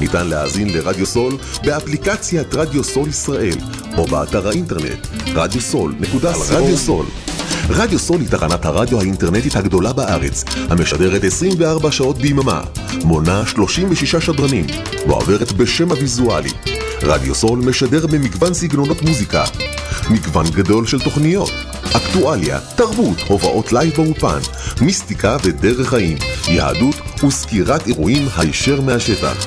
ניתן להאזין לרדיו סול באפליקציית רדיו סול ישראל, או באתר האינטרנט radiosol.co. רדיו סול היא תחנת הרדיו האינטרנטית הגדולה בארץ, המשדרת 24 שעות ביממה, מונה 36 שדרנים, ועוברת בשם הוויזואלי. רדיו סול משדר במגוון סגנונות מוזיקה, מגוון גדול של תוכניות, אקטואליה, תרבות, הופעות לייב באולפן, מיסטיקה ודרך חיים, יהדות וסקירת אירועים הישר מהשטח.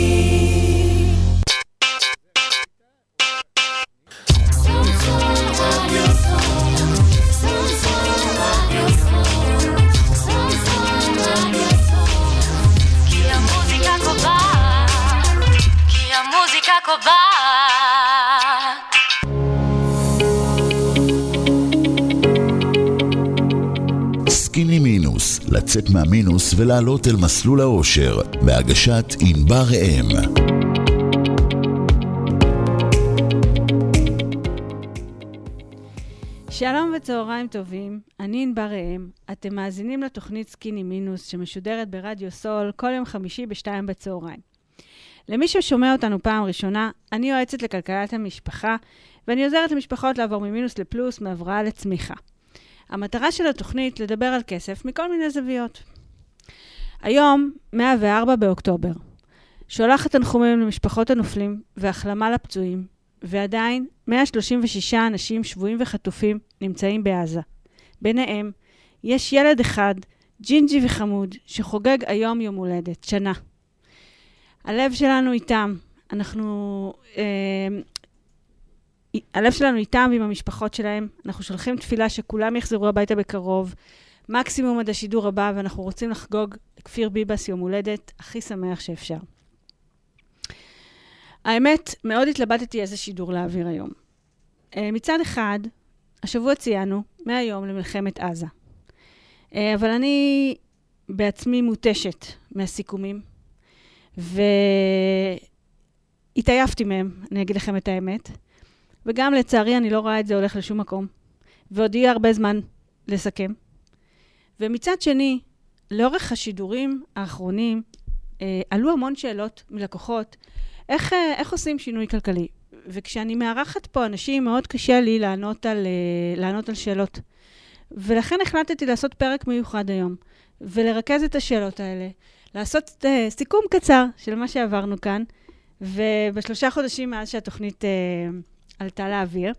קובעת. סקיני מינוס, לצאת מהמינוס ולעלות אל מסלול האושר, בהגשת ענבר ראם. שלום וצהריים טובים, אני ענבר ראם. אתם מאזינים לתוכנית סקיני מינוס שמשודרת ברדיו סול כל יום חמישי בשתיים בצהריים. למי ששומע אותנו פעם ראשונה, אני יועצת לכלכלת המשפחה, ואני עוזרת למשפחות לעבור ממינוס לפלוס, מהבראה לצמיחה. המטרה של התוכנית לדבר על כסף מכל מיני זוויות. היום, 104 באוקטובר. שולחת תנחומים למשפחות הנופלים והחלמה לפצועים, ועדיין 136 אנשים שבויים וחטופים נמצאים בעזה. ביניהם, יש ילד אחד, ג'ינג'י וחמוד, שחוגג היום יום הולדת, שנה. הלב שלנו איתם. אנחנו... אה, הלב שלנו איתם ועם המשפחות שלהם. אנחנו שולחים תפילה שכולם יחזרו הביתה בקרוב, מקסימום עד השידור הבא, ואנחנו רוצים לחגוג לכפיר ביבס יום הולדת הכי שמח שאפשר. האמת, מאוד התלבטתי איזה שידור להעביר היום. Uh, מצד אחד, השבוע ציינו 100 יום למלחמת עזה. Uh, אבל אני בעצמי מותשת מהסיכומים, והתעייפתי מהם, אני אגיד לכם את האמת. וגם לצערי אני לא רואה את זה הולך לשום מקום. ועוד יהיה הרבה זמן לסכם. ומצד שני, לאורך השידורים האחרונים, אה, עלו המון שאלות מלקוחות, איך, אה, איך עושים שינוי כלכלי? וכשאני מארחת פה אנשים, מאוד קשה לי לענות על, אה, לענות על שאלות. ולכן החלטתי לעשות פרק מיוחד היום, ולרכז את השאלות האלה, לעשות אה, סיכום קצר של מה שעברנו כאן, ובשלושה חודשים מאז שהתוכנית, אה, עלתה לאוויר,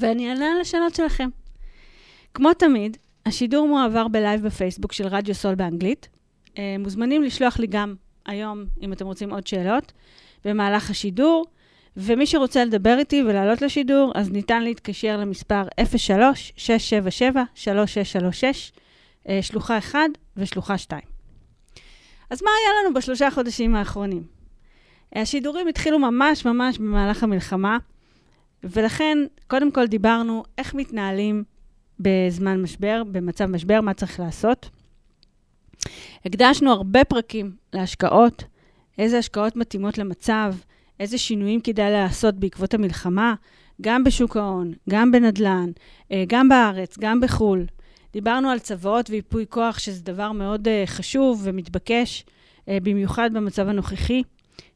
ואני אענה על השאלות שלכם. כמו תמיד, השידור מועבר בלייב בפייסבוק של רדיו סול באנגלית. אה, מוזמנים לשלוח לי גם היום, אם אתם רוצים עוד שאלות, במהלך השידור. ומי שרוצה לדבר איתי ולעלות לשידור, אז ניתן להתקשר למספר 03-677-3636, אה, שלוחה 1 ושלוחה 2. אז מה היה לנו בשלושה חודשים האחרונים? השידורים התחילו ממש ממש במהלך המלחמה, ולכן, קודם כל דיברנו איך מתנהלים בזמן משבר, במצב משבר, מה צריך לעשות. הקדשנו הרבה פרקים להשקעות, איזה השקעות מתאימות למצב, איזה שינויים כדאי לעשות בעקבות המלחמה, גם בשוק ההון, גם בנדל"ן, אה, גם בארץ, גם בחו"ל. דיברנו על צוואות וייפוי כוח, שזה דבר מאוד uh, חשוב ומתבקש, uh, במיוחד במצב הנוכחי,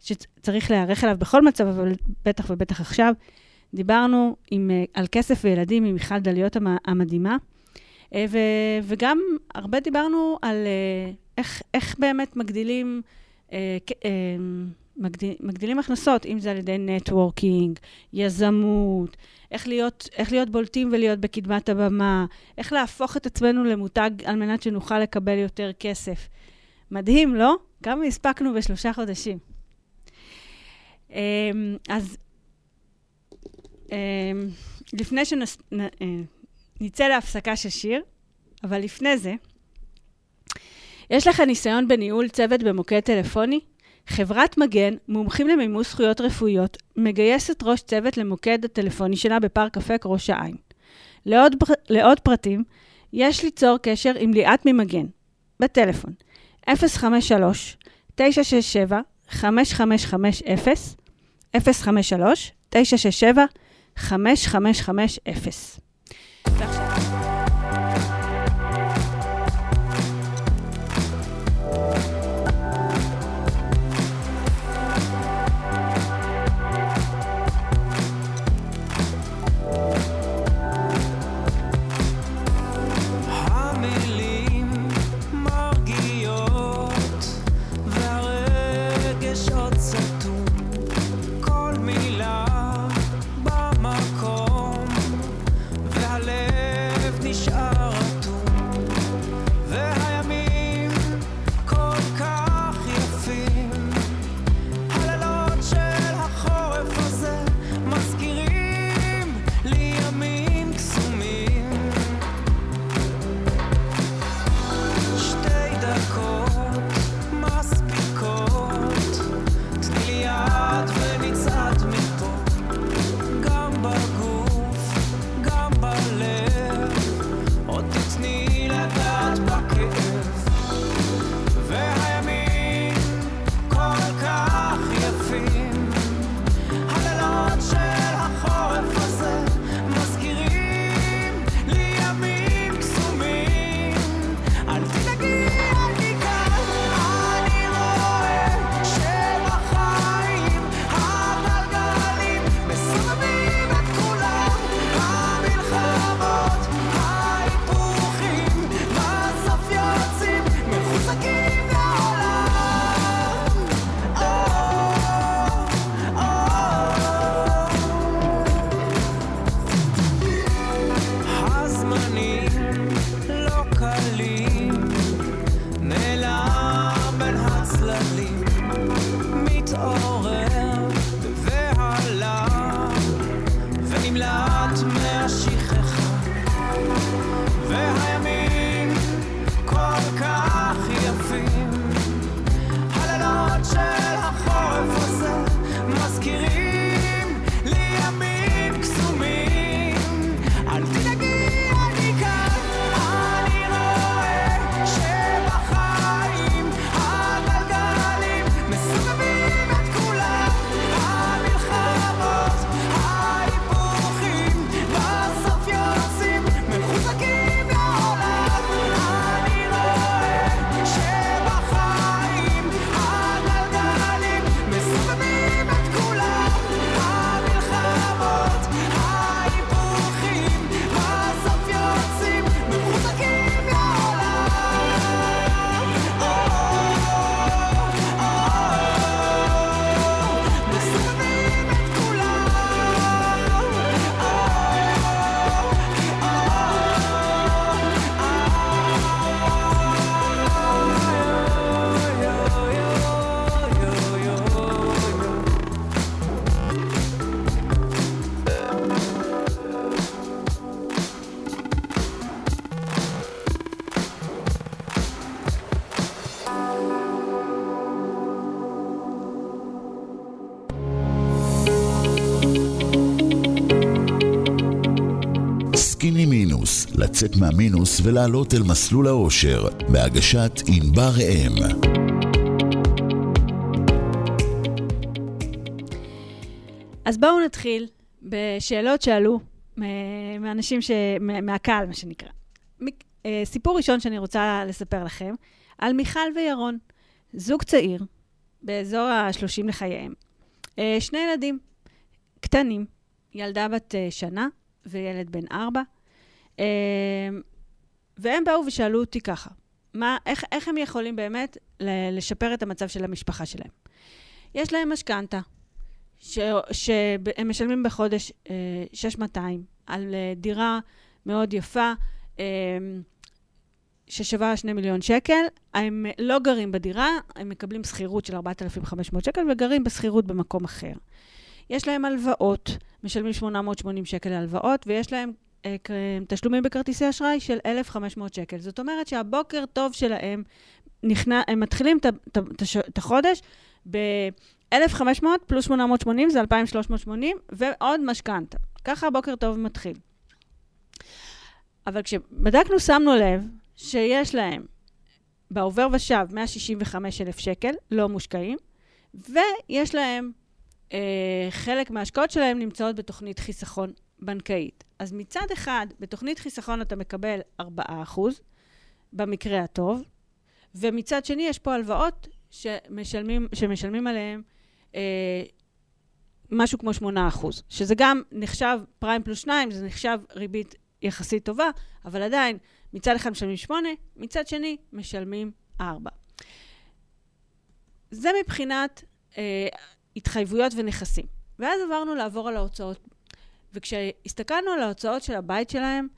שצריך להיערך אליו בכל מצב, אבל בטח ובטח עכשיו. דיברנו עם, uh, על כסף וילדים עם מיכל דליות המדהימה, uh, ו, וגם הרבה דיברנו על uh, איך, איך באמת מגדילים... Uh, uh, מגדיל, מגדילים הכנסות, אם זה על ידי נטוורקינג, יזמות, איך להיות, איך להיות בולטים ולהיות בקדמת הבמה, איך להפוך את עצמנו למותג על מנת שנוכל לקבל יותר כסף. מדהים, לא? כמה הספקנו בשלושה חודשים. אמ, אז אמ, לפני שנצא אה, להפסקה של שיר, אבל לפני זה, יש לך ניסיון בניהול צוות במוקד טלפוני? חברת מגן, מומחים למימוש זכויות רפואיות, מגייסת ראש צוות למוקד הטלפוני שלה בפארק אפק ראש העין. לעוד, לעוד פרטים, יש ליצור קשר עם ליאת ממגן, בטלפון 053 967 5550 053 967 5550 ועכשיו... לצאת מהמינוס ולעלות אל מסלול האושר, בהגשת ענבר ראם. אז בואו נתחיל בשאלות שעלו מ- מאנשים, ש... מה- מהקהל, מה שנקרא. אה, סיפור ראשון שאני רוצה לספר לכם, על מיכל וירון, זוג צעיר, באזור ה-30 לחייהם. אה, שני ילדים קטנים, ילדה בת אה, שנה וילד בן ארבע. אה, והם באו ושאלו אותי ככה, מה, איך, איך הם יכולים באמת לשפר את המצב של המשפחה שלהם? יש להם משכנתה, שהם משלמים בחודש אה, 6,200 על אה, דירה מאוד יפה, אה, ששווה 2 מיליון שקל. הם לא גרים בדירה, הם מקבלים שכירות של 4,500 שקל וגרים בשכירות במקום אחר. יש להם הלוואות, משלמים 880 שקל להלוואות, ויש להם אה, תשלומים בכרטיסי אשראי של 1,500 שקל. זאת אומרת שהבוקר טוב שלהם, נכנע, הם מתחילים את החודש ב-1,500 פלוס 880 זה 2,380, ועוד משכנתה. ככה הבוקר טוב מתחיל. אבל כשבדקנו, שמנו לב שיש להם בעובר ושב 165,000 שקל, לא מושקעים, ויש להם, אה, חלק מההשקעות שלהם נמצאות בתוכנית חיסכון בנקאית. אז מצד אחד, בתוכנית חיסכון אתה מקבל 4%, במקרה הטוב, ומצד שני יש פה הלוואות שמשלמים, שמשלמים עליהם אה, משהו כמו 8%, שזה גם נחשב פריים פלוס 2, זה נחשב ריבית יחסית טובה, אבל עדיין, מצד אחד משלמים 8, מצד שני משלמים 4. זה מבחינת אה, התחייבויות ונכסים. ואז עברנו לעבור על ההוצאות. וכשהסתכלנו על ההוצאות של הבית שלהם,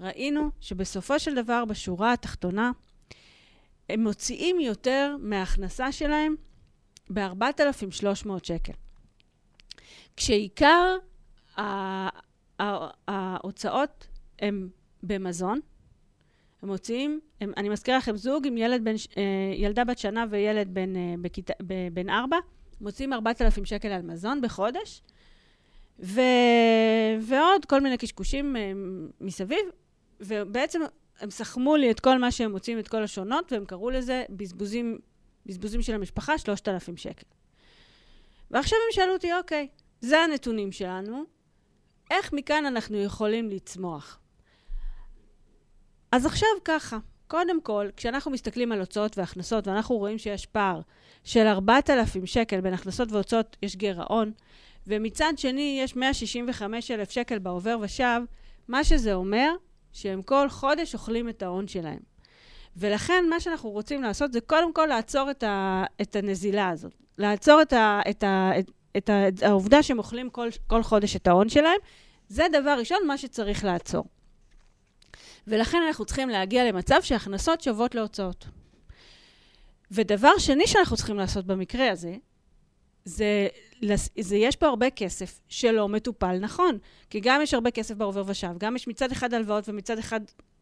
ראינו שבסופו של דבר, בשורה התחתונה, הם מוציאים יותר מההכנסה שלהם ב-4,300 שקל. כשעיקר ההוצאות הם במזון, הם מוציאים, הם, אני מזכירה לכם, זוג עם ילד בן, אה, ילדה בת שנה וילד בן, אה, בכיתה, בן ארבע, מוציאים 4,000 שקל על מזון בחודש, ו, ועוד כל מיני קשקושים אה, מסביב, ובעצם הם סכמו לי את כל מה שהם מוצאים, את כל השונות, והם קראו לזה בזבוזים, בזבוזים של המשפחה, 3,000 שקל. ועכשיו הם שאלו אותי, אוקיי, זה הנתונים שלנו, איך מכאן אנחנו יכולים לצמוח? אז עכשיו ככה, קודם כל, כשאנחנו מסתכלים על הוצאות והכנסות, ואנחנו רואים שיש פער של 4,000 שקל בין הכנסות והוצאות, יש גירעון, ומצד שני יש 165,000 שקל בעובר ושב, מה שזה אומר, שהם כל חודש אוכלים את ההון שלהם. ולכן מה שאנחנו רוצים לעשות זה קודם כל לעצור את, ה, את הנזילה הזאת. לעצור את, ה, את, ה, את, את, ה, את העובדה שהם אוכלים כל, כל חודש את ההון שלהם. זה דבר ראשון, מה שצריך לעצור. ולכן אנחנו צריכים להגיע למצב שהכנסות שוות להוצאות. ודבר שני שאנחנו צריכים לעשות במקרה הזה, זה, זה יש פה הרבה כסף שלא מטופל נכון. כי גם יש הרבה כסף בעובר ושב, גם יש מצד אחד הלוואות ומצד אחד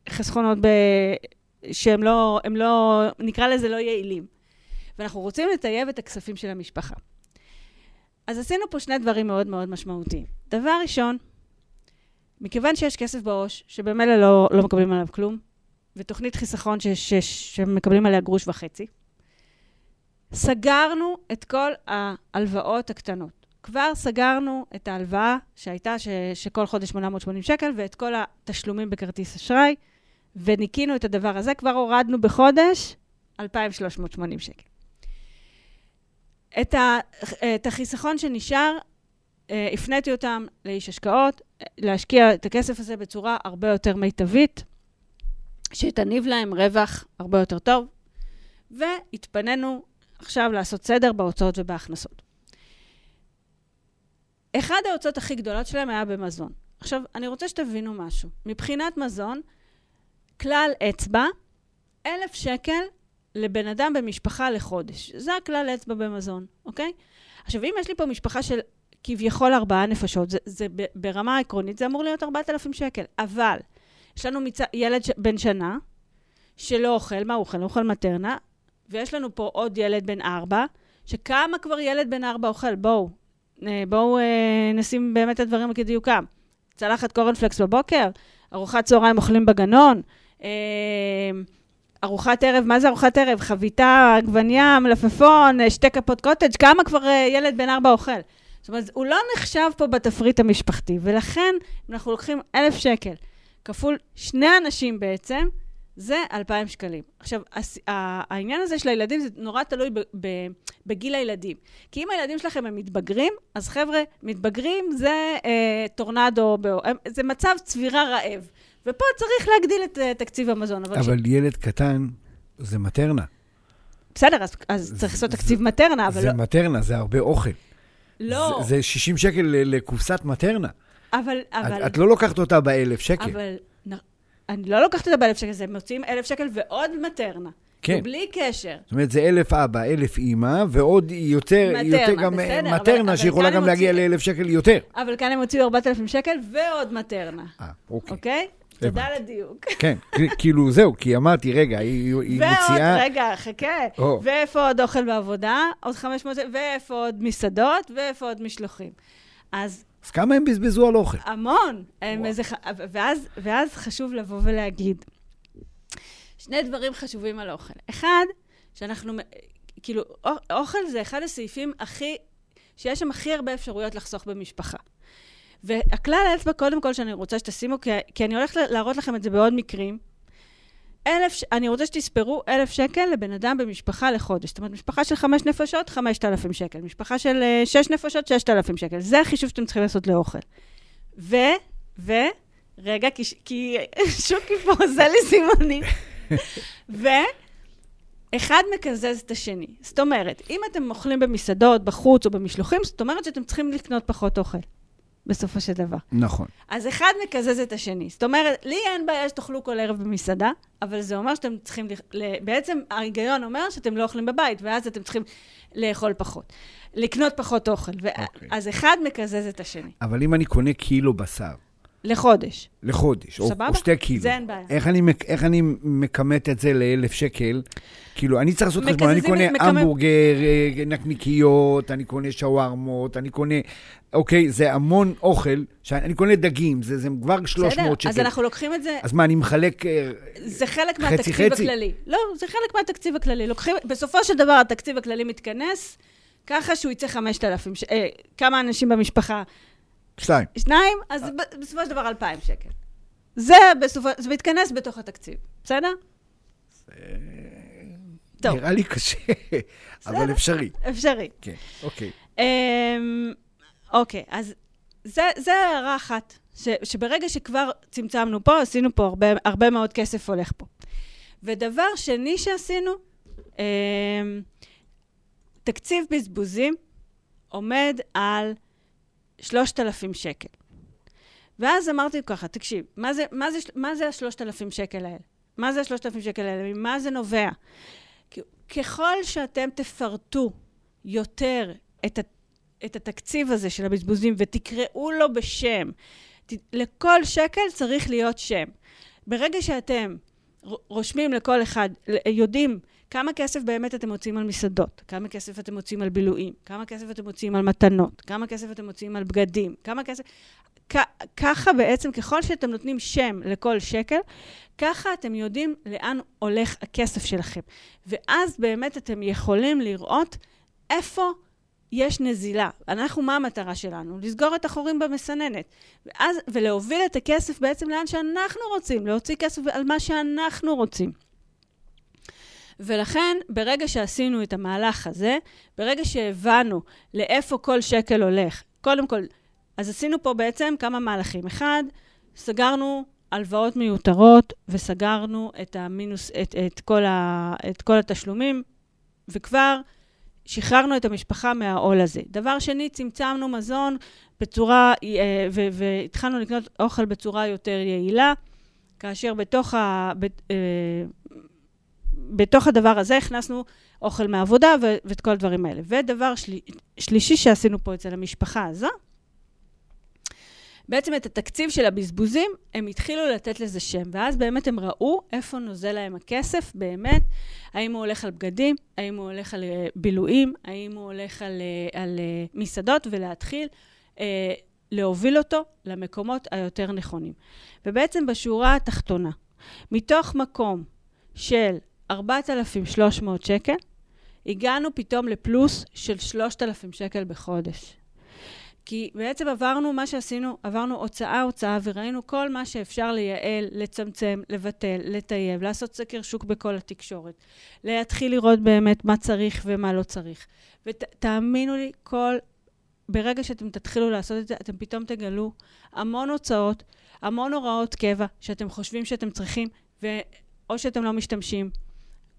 חסכונות ב... שהם לא, לא, נקרא לזה לא יעילים. ואנחנו רוצים לטייב את הכספים של המשפחה. אז עשינו פה שני דברים מאוד מאוד משמעותיים. דבר ראשון, מכיוון שיש כסף בעו"ש, שבמילא לא, לא מקבלים עליו כלום, ותוכנית חיסכון ש, ש, שמקבלים עליה גרוש וחצי, סגרנו את כל ההלוואות הקטנות. כבר סגרנו את ההלוואה שהייתה, ש, שכל חודש 880 שקל, ואת כל התשלומים בכרטיס אשראי, וניקינו את הדבר הזה, כבר הורדנו בחודש 2,380 שקל. את, ה, את החיסכון שנשאר, אה, הפניתי אותם לאיש השקעות, להשקיע את הכסף הזה בצורה הרבה יותר מיטבית, שתניב להם רווח הרבה יותר טוב, והתפנינו עכשיו לעשות סדר בהוצאות ובהכנסות. אחד ההוצאות הכי גדולות שלהם היה במזון. עכשיו, אני רוצה שתבינו משהו. מבחינת מזון, כלל אצבע, אלף שקל לבן אדם במשפחה לחודש. זה הכלל אצבע במזון, אוקיי? עכשיו, אם יש לי פה משפחה של כביכול ארבעה נפשות, זה, זה ברמה העקרונית, זה אמור להיות 4,000 שקל. אבל, יש לנו מצ... ילד ש... בן שנה, שלא אוכל, מה הוא אוכל? הוא אוכל מטרנה, ויש לנו פה עוד ילד בן ארבע, שכמה כבר ילד בן ארבע אוכל? בואו, אה, בואו אה, נשים באמת את הדברים כדיוקם. צלחת קורנפלקס בבוקר? ארוחת צהריים אוכלים בגנון, אה, ארוחת ערב, מה זה ארוחת ערב? חביתה, עגבניה, מלפפון, שתי כפות קוטג', כמה כבר ילד בן ארבע אוכל? זאת אומרת, הוא לא נחשב פה בתפריט המשפחתי, ולכן, אנחנו לוקחים אלף שקל כפול שני אנשים בעצם, זה 2,000 שקלים. עכשיו, העניין הזה של הילדים זה נורא תלוי בגיל הילדים. כי אם הילדים שלכם הם מתבגרים, אז חבר'ה, מתבגרים זה אה, טורנדו, זה מצב צבירה רעב. ופה צריך להגדיל את אה, תקציב המזון. אבל, אבל ילד קטן זה מטרנה. ש... בסדר, אז, אז צריך לעשות תקציב מטרנה, אבל זה לא... מטרנה, זה הרבה אוכל. לא, זה, זה 60 שקל לקופסת מטרנה. אבל... אבל את, את לא לוקחת אותה באלף שקל. אבל אני לא לוקחת אותה באלף שקל, זה מוציאים אלף שקל ועוד מטרנה. כן. בלי קשר. זאת אומרת, זה אלף אבא, אלף אימא, ועוד יותר, מטרנה, יותר גם בסדר, אבל- מטרנה אבל שיכולה כאן גם להגיע מוציאים- לאלף שקל יותר. אבל כאן הם הוציאו 4,000 שקל ועוד מטרנה, אה, אוקיי. אוקיי? תודה על הדיוק. כן, כאילו זהו, כי אמרתי, רגע, היא, היא ועוד, מציעה... רגע, חכה. או. ואיפה עוד אוכל בעבודה? עוד 500, ואיפה עוד מסעדות? ואיפה עוד משלוחים? אז אז כמה הם בזבזו על אוכל? המון. איזה, ואז, ואז חשוב לבוא ולהגיד, שני דברים חשובים על אוכל. אחד, שאנחנו, כאילו, אוכ- אוכל זה אחד הסעיפים הכי, שיש שם הכי הרבה אפשרויות לחסוך במשפחה. והכלל האצבע, קודם כל, שאני רוצה שתשימו, כי, כי אני הולכת להראות לכם את זה בעוד מקרים. אלף, אני רוצה שתספרו אלף שקל לבן אדם במשפחה לחודש. זאת אומרת, משפחה של חמש נפשות, חמשת אלפים שקל. משפחה של אה, שש נפשות, ששת אלפים שקל. זה החישוב שאתם צריכים לעשות לאוכל. ו, ו, רגע, כי, כי שוקי פה עושה לי סימנים. ואחד מקזז את השני. זאת אומרת, אם אתם אוכלים במסעדות, בחוץ או במשלוחים, זאת אומרת שאתם צריכים לקנות פחות אוכל, בסופו של דבר. נכון. אז אחד מקזז את השני. זאת אומרת, לי אין בעיה שתאכלו כל ערב במסעדה, אבל זה אומר שאתם צריכים... בעצם ההיגיון אומר שאתם לא אוכלים בבית, ואז אתם צריכים לאכול פחות. לקנות פחות אוכל. ו- אוקיי. אז אחד מקזז את השני. אבל אם אני קונה קילו בשר לחודש. לחודש, או, סבבה? או שתי קילו, זה אין בעיה. איך אני, איך אני מכמת את זה לאלף שקל? כאילו, אני צריך לעשות חשבון, אני קונה מקמם- המבורגר, אה, נקניקיות, אני קונה שווארמות, אני קונה... אוקיי, זה המון אוכל, שאני קונה דגים, זה, זה כבר 300 בסדר, שקל. אז אנחנו לוקחים את זה, אז מה, אני מחלק... אה, זה חלק חצי, מהתקציב חצי? הכללי. לא, זה חלק מהתקציב הכללי. לוקחים, בסופו של דבר התקציב הכללי מתכנס ככה שהוא יצא 5,000, ש- אה, כמה אנשים במשפחה? שתיים. שניים, אז בסופו של דבר 2,000 שקל. זה בסופו, זה מתכנס בתוך התקציב, בסדר? טוב, נראה לי קשה, אבל אפשרי. אפשרי. כן, אוקיי. אמ, אוקיי, אז זה, הערה אחת, ש, שברגע שכבר צמצמנו פה, עשינו פה הרבה, הרבה מאוד כסף הולך פה. ודבר שני שעשינו, אמ, תקציב בזבוזים עומד על 3,000 שקל. ואז אמרתי ככה, תקשיב, מה זה, מה זה, מה זה ה-3,000 שקל האלה? מה זה ה-3,000 שקל האלה? ממה זה נובע? ככל שאתם תפרטו יותר את, את התקציב הזה של הבזבוזים ותקראו לו בשם, ת, לכל שקל צריך להיות שם. ברגע שאתם רושמים לכל אחד, יודעים כמה כסף באמת אתם מוציאים על מסעדות, כמה כסף אתם מוציאים על בילויים, כמה כסף אתם מוציאים על מתנות, כמה כסף אתם מוציאים על בגדים, כמה כסף... כ- ככה בעצם, ככל שאתם נותנים שם לכל שקל, ככה אתם יודעים לאן הולך הכסף שלכם. ואז באמת אתם יכולים לראות איפה יש נזילה. אנחנו, מה המטרה שלנו? לסגור את החורים במסננת. ואז, ולהוביל את הכסף בעצם לאן שאנחנו רוצים, להוציא כסף על מה שאנחנו רוצים. ולכן, ברגע שעשינו את המהלך הזה, ברגע שהבנו לאיפה כל שקל הולך, קודם כל, אז עשינו פה בעצם כמה מהלכים. אחד, סגרנו הלוואות מיותרות וסגרנו את המינוס, את, את, כל, ה, את כל התשלומים, וכבר שחררנו את המשפחה מהעול הזה. דבר שני, צמצמנו מזון בצורה, אה, ו- והתחלנו לקנות אוכל בצורה יותר יעילה, כאשר בתוך, ה, אה, בתוך הדבר הזה הכנסנו אוכל מעבודה ו- ואת כל הדברים האלה. ודבר שלי, שלישי שעשינו פה אצל המשפחה הזו, בעצם את התקציב של הבזבוזים, הם התחילו לתת לזה שם, ואז באמת הם ראו איפה נוזל להם הכסף, באמת, האם הוא הולך על בגדים, האם הוא הולך על אה, בילויים, האם הוא הולך על, אה, על אה, מסעדות, ולהתחיל אה, להוביל אותו למקומות היותר נכונים. ובעצם בשורה התחתונה, מתוך מקום של 4,300 שקל, הגענו פתאום לפלוס של 3,000 שקל בחודש. כי בעצם עברנו מה שעשינו, עברנו הוצאה-הוצאה וראינו כל מה שאפשר לייעל, לצמצם, לבטל, לטייב, לעשות סקר שוק בכל התקשורת, להתחיל לראות באמת מה צריך ומה לא צריך. ותאמינו לי, כל... ברגע שאתם תתחילו לעשות את זה, אתם פתאום תגלו המון הוצאות, המון הוראות קבע שאתם חושבים שאתם צריכים, ואו שאתם לא משתמשים,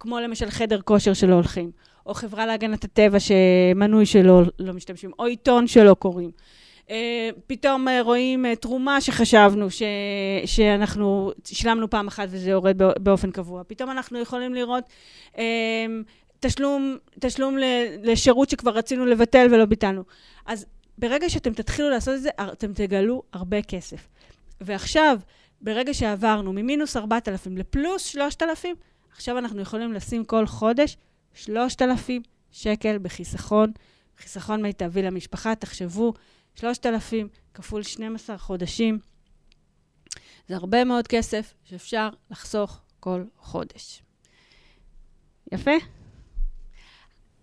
כמו למשל חדר כושר שלא הולכים, או חברה להגנת הטבע שמנוי שלא לא משתמשים, או עיתון שלא קוראים. Uh, פתאום uh, רואים uh, תרומה שחשבנו ש, שאנחנו שילמנו פעם אחת וזה יורד באופן קבוע. פתאום אנחנו יכולים לראות uh, תשלום, תשלום לשירות שכבר רצינו לבטל ולא ביטלנו. אז ברגע שאתם תתחילו לעשות את זה, אתם תגלו הרבה כסף. ועכשיו, ברגע שעברנו ממינוס 4,000 לפלוס 3,000, עכשיו אנחנו יכולים לשים כל חודש 3,000 שקל בחיסכון, חיסכון מיטבי למשפחה. תחשבו, 3,000 כפול 12 חודשים, זה הרבה מאוד כסף שאפשר לחסוך כל חודש. יפה?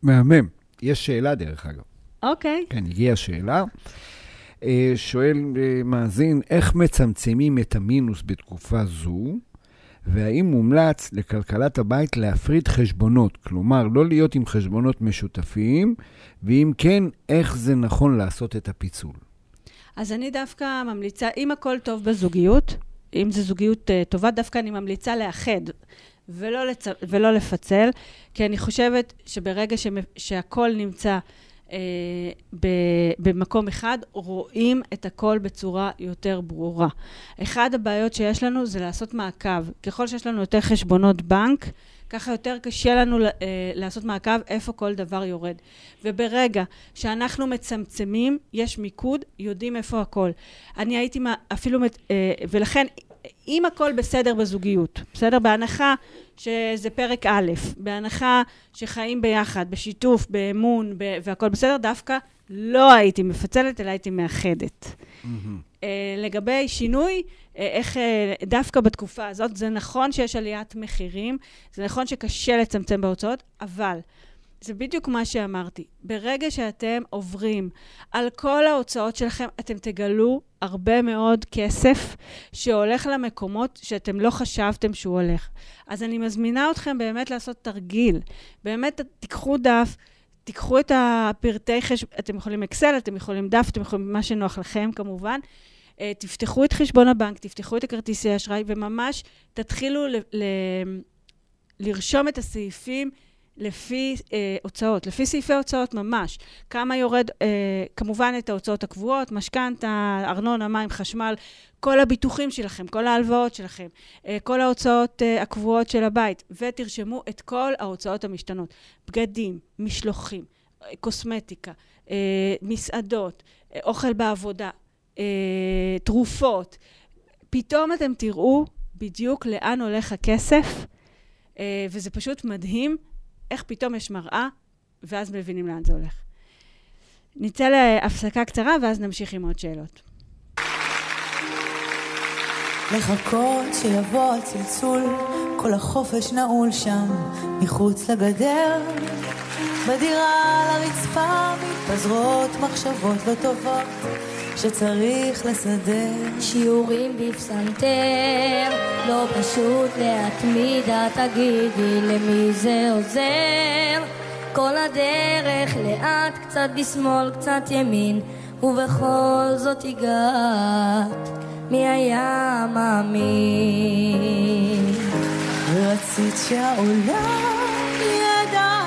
מהמם. יש שאלה, דרך אגב. אוקיי. כן, הגיעה שאלה. אה, שואל אה, מאזין, איך מצמצמים את המינוס בתקופה זו? והאם מומלץ לכלכלת הבית להפריד חשבונות, כלומר, לא להיות עם חשבונות משותפים, ואם כן, איך זה נכון לעשות את הפיצול? אז אני דווקא ממליצה, אם הכל טוב בזוגיות, אם זו זוגיות uh, טובה, דווקא אני ממליצה לאחד. ולא, לצ... ולא לפצל, כי אני חושבת שברגע ש... שהכל נמצא אה, במקום אחד, רואים את הכל בצורה יותר ברורה. אחד הבעיות שיש לנו זה לעשות מעקב. ככל שיש לנו יותר חשבונות בנק, ככה יותר קשה לנו אה, לעשות מעקב איפה כל דבר יורד. וברגע שאנחנו מצמצמים, יש מיקוד, יודעים איפה הכל. אני הייתי אפילו, אה, ולכן אם הכל בסדר בזוגיות, בסדר? בהנחה שזה פרק א', בהנחה שחיים ביחד, בשיתוף, באמון, ב- והכל בסדר, דווקא לא הייתי מפצלת, אלא הייתי מאחדת. Mm-hmm. לגבי שינוי, uh, איך uh, דווקא בתקופה הזאת, זה נכון שיש עליית מחירים, זה נכון שקשה לצמצם בהוצאות, אבל זה בדיוק מה שאמרתי. ברגע שאתם עוברים על כל ההוצאות שלכם, אתם תגלו הרבה מאוד כסף שהולך למקומות שאתם לא חשבתם שהוא הולך. אז אני מזמינה אתכם באמת לעשות תרגיל. באמת, תיקחו דף, תיקחו את הפרטי חשבון, אתם יכולים אקסל, אתם יכולים דף, אתם יכולים מה שנוח לכם כמובן. אה, תפתחו את חשבון הבנק, תפתחו את הכרטיסי האשראי, וממש תתחילו ל- ל- לרשום את הסעיפים. לפי אה, הוצאות, לפי סעיפי הוצאות ממש. כמה יורד, אה, כמובן את ההוצאות הקבועות, משכנתה, ארנונה, מים, חשמל, כל הביטוחים שלכם, כל ההלוואות שלכם, אה, כל ההוצאות אה, הקבועות של הבית, ותרשמו את כל ההוצאות המשתנות. בגדים, משלוחים, אה, קוסמטיקה, אה, מסעדות, אה, אוכל בעבודה, אה, תרופות. פתאום אתם תראו בדיוק לאן הולך הכסף, אה, וזה פשוט מדהים איך פתאום יש מראה, ואז מבינים לאן זה הולך. נצא להפסקה קצרה, ואז נמשיך עם עוד שאלות. לחכות שיבוא הצלצול, כל החופש נעול שם, מחוץ לגדר. בדירה על הרצפה מתפזרות מחשבות לא טובות שצריך לסדר. שיעורים בפסנתר, לא פשוט להתמיד, את תגידי למי זה עוזר. כל הדרך לאט, קצת בשמאל, קצת ימין, ובכל זאת הגעת, מי היה מאמין? רצית שהעולם ידע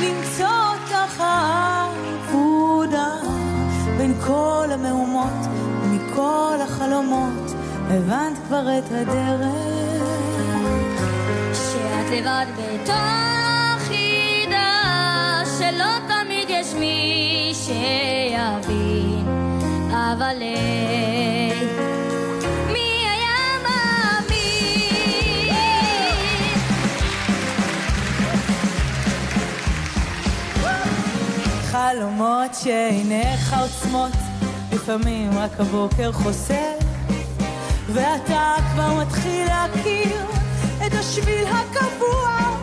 למצוא אותך בין כל המהומות ומכל החלומות הבנת כבר את הדרך. שאת לבד בתוך חידה שלא תמיד יש מי שיבין אבל היי, חלומות שעיניך עוצמות לפעמים רק הבוקר חוסר, ואתה כבר מתחיל להכיר את השביל הקבוע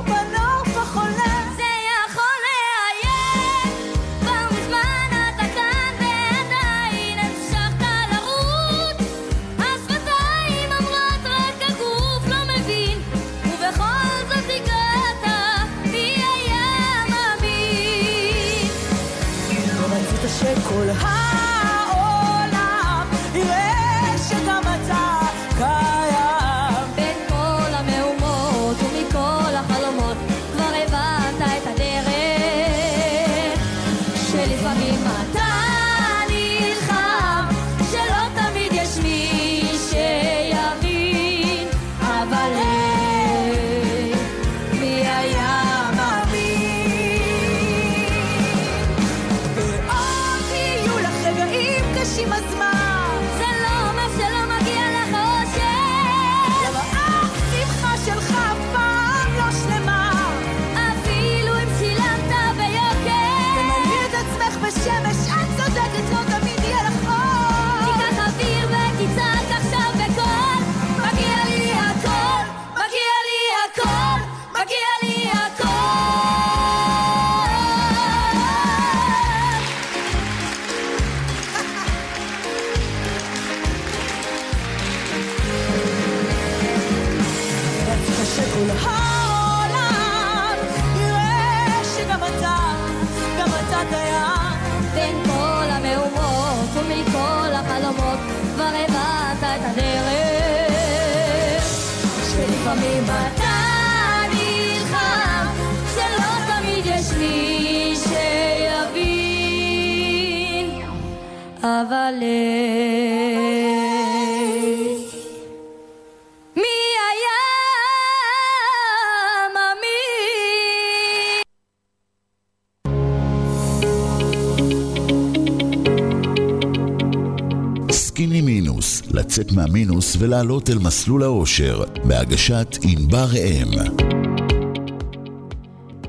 סקיני מינוס, לצאת מהמינוס ולעלות אל מסלול האושר, בהגשת ענבר ראם.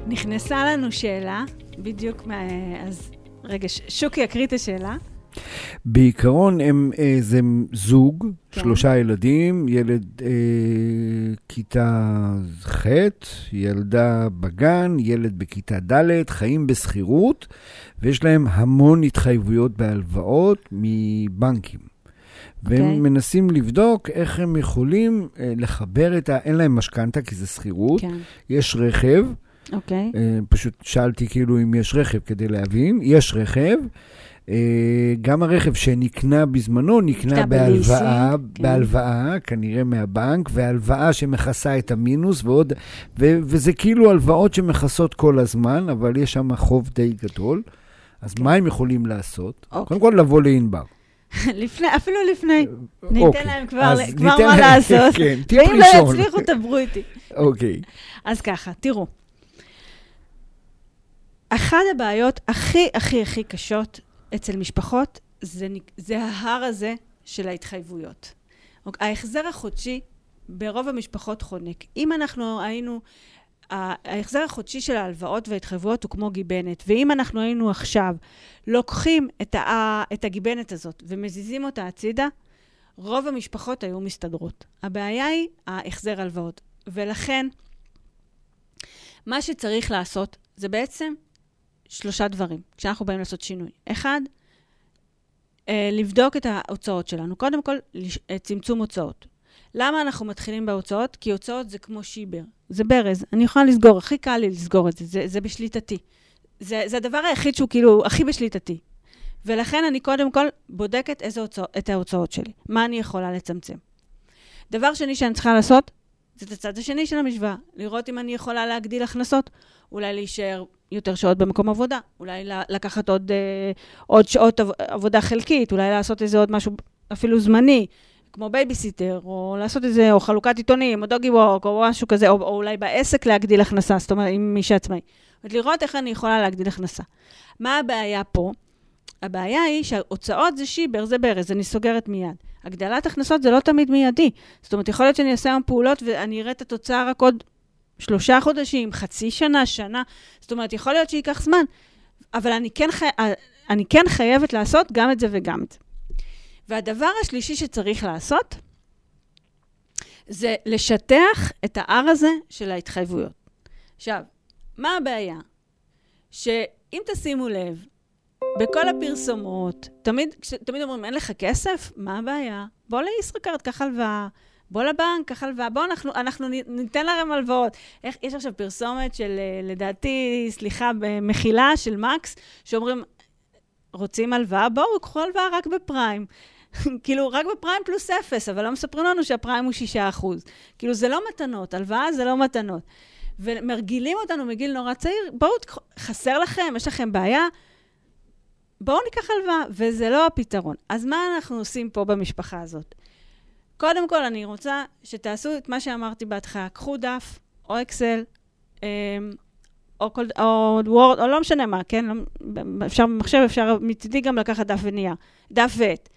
נכנסה לנו שאלה, בדיוק מה... אז רגע, ש- שוקי יקריא את השאלה. בעיקרון הם, אה, זה זוג, כן. שלושה ילדים, ילד אה, כיתה ח', ילדה בגן, ילד בכיתה ד', חיים בשכירות, ויש להם המון התחייבויות בהלוואות מבנקים. והם אוקיי. מנסים לבדוק איך הם יכולים אה, לחבר את ה... אין להם משכנתה כי זה שכירות, כן, יש רכב, אוקיי. אה, פשוט שאלתי כאילו אם יש רכב כדי להבין, יש רכב. אה, גם הרכב שנקנה בזמנו נקנה בהלוואה, כן. בהלוואה כנראה מהבנק, והלוואה שמכסה את המינוס ועוד, ו- וזה כאילו הלוואות שמכסות כל הזמן, אבל יש שם חוב די גדול. אז מה הם יכולים לעשות? אוקיי. קודם כל לבוא לענבר. לפני, אפילו לפני. ניתן אוקיי. להם כבר, כבר ניתן מה להם- לעשות. כן, טיפ ואם לא. יצליחו, דברו איתי. אוקיי. אז ככה, תראו. אחת הבעיות הכי הכי הכי קשות אצל משפחות זה, זה ההר הזה של ההתחייבויות. אוקיי, ההחזר החודשי ברוב המשפחות חונק. אם אנחנו היינו... ההחזר החודשי של ההלוואות וההתחייבויות הוא כמו גיבנת, ואם אנחנו היינו עכשיו לוקחים את, ה, את הגיבנת הזאת ומזיזים אותה הצידה, רוב המשפחות היו מסתדרות. הבעיה היא ההחזר הלוואות. ולכן, מה שצריך לעשות זה בעצם שלושה דברים, כשאנחנו באים לעשות שינוי. אחד, אה, לבדוק את ההוצאות שלנו. קודם כל, אה, צמצום הוצאות. למה אנחנו מתחילים בהוצאות? כי הוצאות זה כמו שיבר, זה ברז. אני יכולה לסגור, הכי קל לי לסגור את זה, זה, זה בשליטתי. זה, זה הדבר היחיד שהוא כאילו הכי בשליטתי. ולכן אני קודם כל בודקת איזה הוצאות, את ההוצאות שלי, מה אני יכולה לצמצם. דבר שני שאני צריכה לעשות, זה את הצד השני של המשוואה, לראות אם אני יכולה להגדיל הכנסות, אולי להישאר יותר שעות במקום עבודה, אולי לקחת עוד, אה, עוד שעות עב- עבודה חלקית, אולי לעשות איזה עוד משהו אפילו זמני, כמו בייביסיטר, או לעשות איזה, או חלוקת עיתונים, או doggy walk, או משהו כזה, או, או אולי בעסק להגדיל הכנסה, זאת אומרת, עם מי שעצמאי. לראות איך אני יכולה להגדיל הכנסה. מה הבעיה פה? הבעיה היא שההוצאות זה שיבר, זה ברז, אני סוגרת מיד. הגדלת הכנסות זה לא תמיד מיידי. זאת אומרת, יכול להיות שאני אעשה היום פעולות ואני אראה את התוצאה רק עוד שלושה חודשים, חצי שנה, שנה. זאת אומרת, יכול להיות שייקח זמן, אבל אני כן, חי... אני כן חייבת לעשות גם את זה וגם את זה. והדבר השלישי שצריך לעשות, זה לשטח את ההר הזה של ההתחייבויות. עכשיו, מה הבעיה? שאם תשימו לב, בכל הפרסומות, תמיד, תמיד אומרים, אין לך כסף? מה הבעיה? בוא לישראכרט, קח הלוואה. בוא לבנק, קח הלוואה. בוא, אנחנו, אנחנו ניתן לכם הלוואות. איך, יש עכשיו פרסומת של, אה, לדעתי, סליחה, במחילה של מקס, שאומרים, רוצים הלוואה? בואו, קחו הלוואה רק בפריים. כאילו, רק בפריים פלוס אפס, אבל לא מספרים לנו שהפריים הוא 6%. כאילו, זה לא מתנות, הלוואה זה לא מתנות. ומרגילים אותנו מגיל נורא צעיר, בואו, חסר לכם, יש לכם בעיה, בואו ניקח הלוואה, וזה לא הפתרון. אז מה אנחנו עושים פה במשפחה הזאת? קודם כל, אני רוצה שתעשו את מה שאמרתי בהתחלה. קחו דף, או אקסל, אמ, או, כל, או וורד, או לא משנה מה, כן? לא, אפשר במחשב, אפשר מצידי גם לקחת דף ונייר, דף ועט,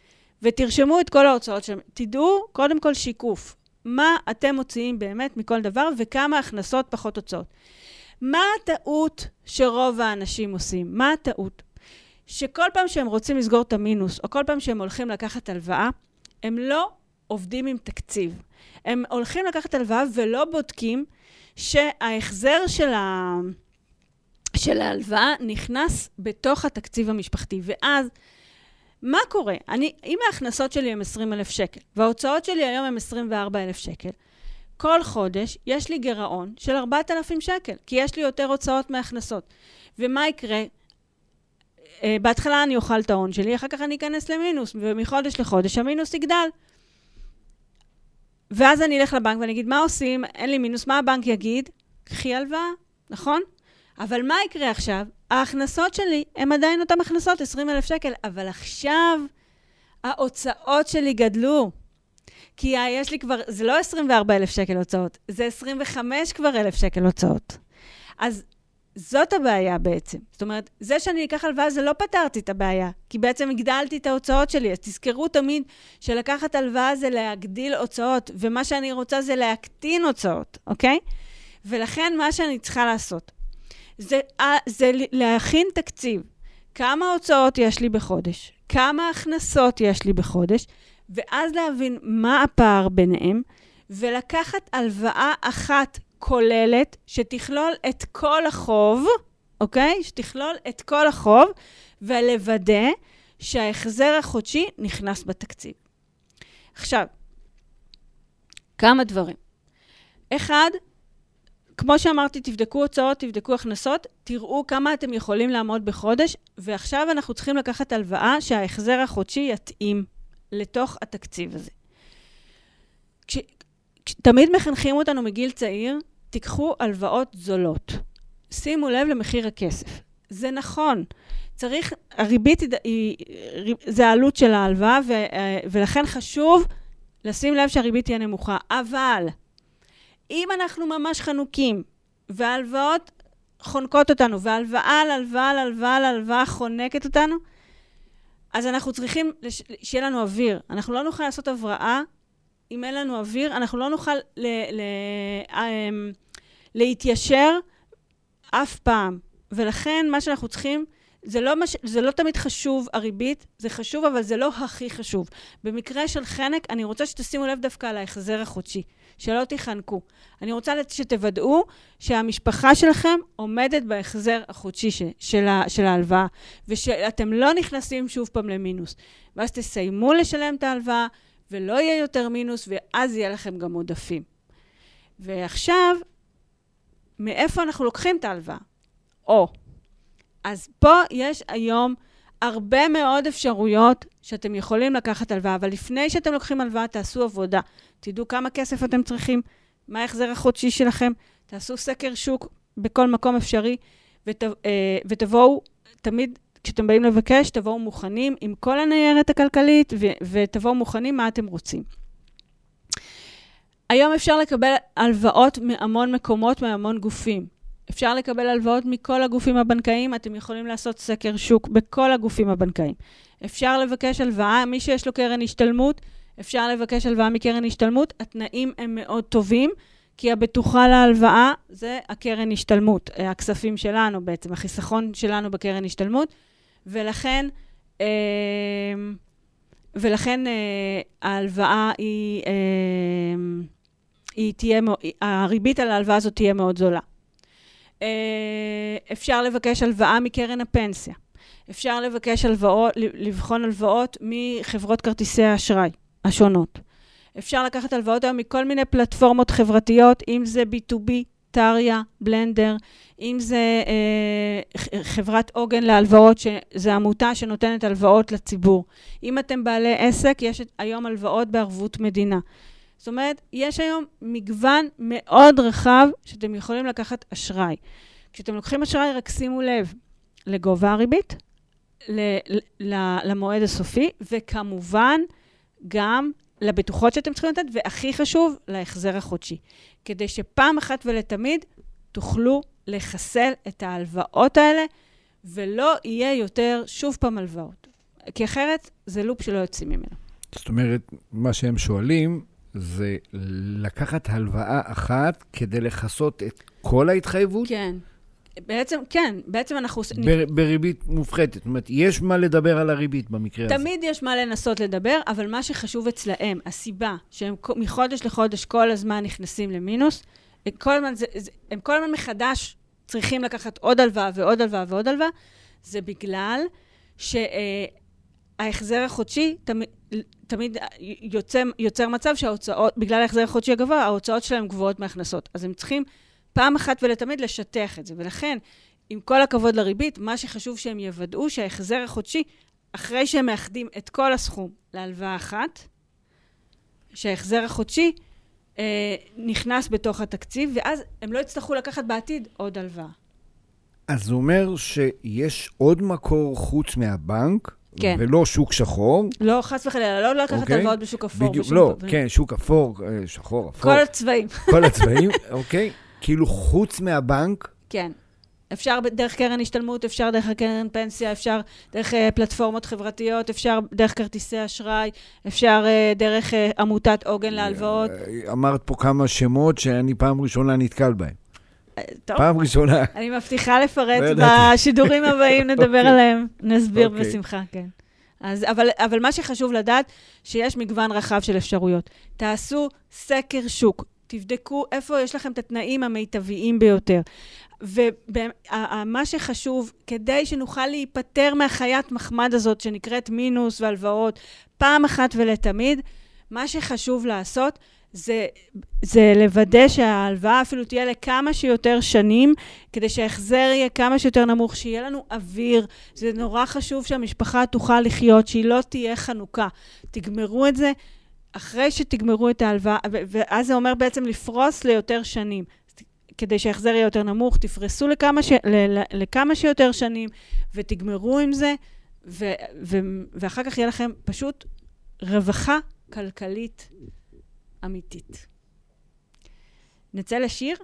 ותרשמו את כל ההוצאות שלהם. תדעו, קודם כל, שיקוף. מה אתם מוציאים באמת מכל דבר, וכמה הכנסות פחות הוצאות. מה הטעות שרוב האנשים עושים? מה הטעות? שכל פעם שהם רוצים לסגור את המינוס, או כל פעם שהם הולכים לקחת הלוואה, הם לא עובדים עם תקציב. הם הולכים לקחת הלוואה ולא בודקים שההחזר של, ה... של ההלוואה נכנס בתוך התקציב המשפחתי. ואז, מה קורה? אני, אם ההכנסות שלי הן 20,000 שקל, וההוצאות שלי היום הן 24,000 שקל, כל חודש יש לי גירעון של 4,000 שקל, כי יש לי יותר הוצאות מהכנסות. ומה יקרה? אה, בהתחלה אני אוכל את ההון שלי, אחר כך אני אכנס למינוס, ומחודש לחודש המינוס יגדל. ואז אני אלך לבנק ואני אגיד, מה עושים? אין לי מינוס, מה הבנק יגיד? קחי הלוואה, נכון? אבל מה יקרה עכשיו? ההכנסות שלי הן עדיין אותן הכנסות, 20,000 שקל, אבל עכשיו ההוצאות שלי גדלו. כי יש לי כבר, זה לא 24,000 שקל הוצאות, זה 25 כבר אלף שקל הוצאות. אז זאת הבעיה בעצם. זאת אומרת, זה שאני אקח הלוואה, זה לא פתרתי את הבעיה, כי בעצם הגדלתי את ההוצאות שלי. אז תזכרו תמיד שלקחת הלוואה זה להגדיל הוצאות, ומה שאני רוצה זה להקטין הוצאות, אוקיי? ולכן מה שאני צריכה לעשות, זה, אה, זה להכין תקציב. כמה הוצאות יש לי בחודש? כמה הכנסות יש לי בחודש? ואז להבין מה הפער ביניהם, ולקחת הלוואה אחת כוללת, שתכלול את כל החוב, אוקיי? שתכלול את כל החוב, ולוודא שההחזר החודשי נכנס בתקציב. עכשיו, כמה דברים. אחד, כמו שאמרתי, תבדקו הוצאות, תבדקו הכנסות, תראו כמה אתם יכולים לעמוד בחודש, ועכשיו אנחנו צריכים לקחת הלוואה שההחזר החודשי יתאים לתוך התקציב הזה. כש, תמיד מחנכים אותנו מגיל צעיר, תיקחו הלוואות זולות. שימו לב למחיר הכסף. זה נכון. צריך, הריבית היא, זה העלות של ההלוואה, ו, ולכן חשוב לשים לב שהריבית תהיה נמוכה. אבל אם אנחנו ממש חנוקים, וההלוואות חונקות אותנו, והלוואה על הלוואה על הלוואה על הלוואה חונקת אותנו, אז אנחנו צריכים לש... שיהיה לנו אוויר. אנחנו לא נוכל לעשות הבראה אם אין לנו אוויר, אנחנו לא נוכל ל... ל... אמ, להתיישר אף פעם. ולכן מה שאנחנו צריכים, זה לא, מש... זה לא תמיד חשוב הריבית, זה חשוב, אבל זה לא הכי חשוב. במקרה של חנק, אני רוצה שתשימו לב דווקא על ההחזר החודשי, שלא תיחנקו. אני רוצה שתוודאו שהמשפחה שלכם עומדת בהחזר החודשי ש... של, ה... של ההלוואה, ושאתם לא נכנסים שוב פעם למינוס. ואז תסיימו לשלם את ההלוואה, ולא יהיה יותר מינוס, ואז יהיה לכם גם עודפים. ועכשיו, מאיפה אנחנו לוקחים את ההלוואה? או, אז פה יש היום הרבה מאוד אפשרויות שאתם יכולים לקחת הלוואה, אבל לפני שאתם לוקחים הלוואה, תעשו עבודה. תדעו כמה כסף אתם צריכים, מה ההחזר החודשי שלכם, תעשו סקר שוק בכל מקום אפשרי, ות, אה, ותבואו, תמיד כשאתם באים לבקש, תבואו מוכנים עם כל הניירת הכלכלית, ו, ותבואו מוכנים מה אתם רוצים. היום אפשר לקבל הלוואות מהמון מקומות, מהמון גופים. אפשר לקבל הלוואות מכל הגופים הבנקאיים, אתם יכולים לעשות סקר שוק בכל הגופים הבנקאיים. אפשר לבקש הלוואה, מי שיש לו קרן השתלמות, אפשר לבקש הלוואה מקרן השתלמות, התנאים הם מאוד טובים, כי הבטוחה להלוואה זה הקרן השתלמות, הכספים שלנו בעצם, החיסכון שלנו בקרן השתלמות, ולכן אה, ולכן אה, ההלוואה היא, אה, היא תהיה, הריבית על ההלוואה הזאת תהיה מאוד זולה. אפשר לבקש הלוואה מקרן הפנסיה. אפשר לבקש הלוואות, לבחון הלוואות מחברות כרטיסי האשראי השונות. אפשר לקחת הלוואות היום מכל מיני פלטפורמות חברתיות, אם זה B2B, טריה, בלנדר, אם זה אה, חברת עוגן להלוואות, שזו עמותה שנותנת הלוואות לציבור. אם אתם בעלי עסק, יש היום הלוואות בערבות מדינה. זאת אומרת, יש היום מגוון מאוד רחב שאתם יכולים לקחת אשראי. כשאתם לוקחים אשראי, רק שימו לב לגובה הריבית, ל- ל- למועד הסופי, וכמובן, גם לבטוחות שאתם צריכים לתת, והכי חשוב, להחזר החודשי. כדי שפעם אחת ולתמיד תוכלו לחסל את ההלוואות האלה, ולא יהיה יותר שוב פעם הלוואות. כי אחרת זה לופ שלא יוצאים ממנו. זאת אומרת, מה שהם שואלים זה לקחת הלוואה אחת כדי לכסות את כל ההתחייבות כן. בעצם, כן, בעצם אנחנו... בר, בריבית מופחתת. זאת אומרת, יש מה לדבר על הריבית במקרה הזה. תמיד יש מה לנסות לדבר, אבל מה שחשוב אצלהם, הסיבה שהם מחודש לחודש כל הזמן נכנסים למינוס, הם כל הזמן, זה, זה, הם כל הזמן מחדש צריכים לקחת עוד הלוואה ועוד הלוואה ועוד הלוואה, זה בגלל שההחזר החודשי תמיד, תמיד יוצא, יוצר מצב שההוצאות, בגלל ההחזר החודשי הגבוה, ההוצאות שלהם גבוהות מהכנסות. אז הם צריכים פעם אחת ולתמיד לשטח את זה. ולכן, עם כל הכבוד לריבית, מה שחשוב שהם יוודאו שההחזר החודשי אחרי שהם מאחדים את כל הסכום להלוואה אחת, שההחזר החודשי אה, נכנס בתוך התקציב, ואז הם לא יצטרכו לקחת בעתיד עוד הלוואה. אז זה אומר שיש עוד מקור חוץ מהבנק, כן. ולא שוק שחור. לא, חס וחלילה, לא לקחת אוקיי? הלוואות בשוק אפור. בדיוק, לא. כן, שוק אפור, אה, שחור, אפור. כל הצבעים, כל הצבעים, אוקיי? כאילו חוץ מהבנק, כן. אפשר דרך קרן השתלמות, אפשר דרך הקרן פנסיה, אפשר דרך אה, פלטפורמות חברתיות, אפשר דרך כרטיסי אשראי, אפשר אה, דרך אה, עמותת עוגן להלוואות. אמרת פה כמה שמות שאני פעם ראשונה נתקל בהם. טוב, פעם ראשונה. אני מבטיחה לפרט לא. בשידורים הבאים, נדבר אוקיי. עליהם, נסביר אוקיי. בשמחה, כן. אז, אבל, אבל מה שחשוב לדעת, שיש מגוון רחב של אפשרויות. תעשו סקר שוק, תבדקו איפה יש לכם את התנאים המיטביים ביותר. ומה שחשוב, כדי שנוכל להיפטר מהחיית מחמד הזאת שנקראת מינוס והלוואות, פעם אחת ולתמיד, מה שחשוב לעשות זה, זה לוודא שההלוואה אפילו תהיה לכמה שיותר שנים, כדי שההחזר יהיה כמה שיותר נמוך, שיהיה לנו אוויר. זה נורא חשוב שהמשפחה תוכל לחיות, שהיא לא תהיה חנוכה. תגמרו את זה אחרי שתגמרו את ההלוואה, ואז זה אומר בעצם לפרוס ליותר שנים. כדי שההחזר יהיה יותר נמוך, תפרסו לכמה, ש... ל- לכמה שיותר שנים ותגמרו עם זה, ו- ו- ואחר כך יהיה לכם פשוט רווחה כלכלית אמיתית. נצא לשיר?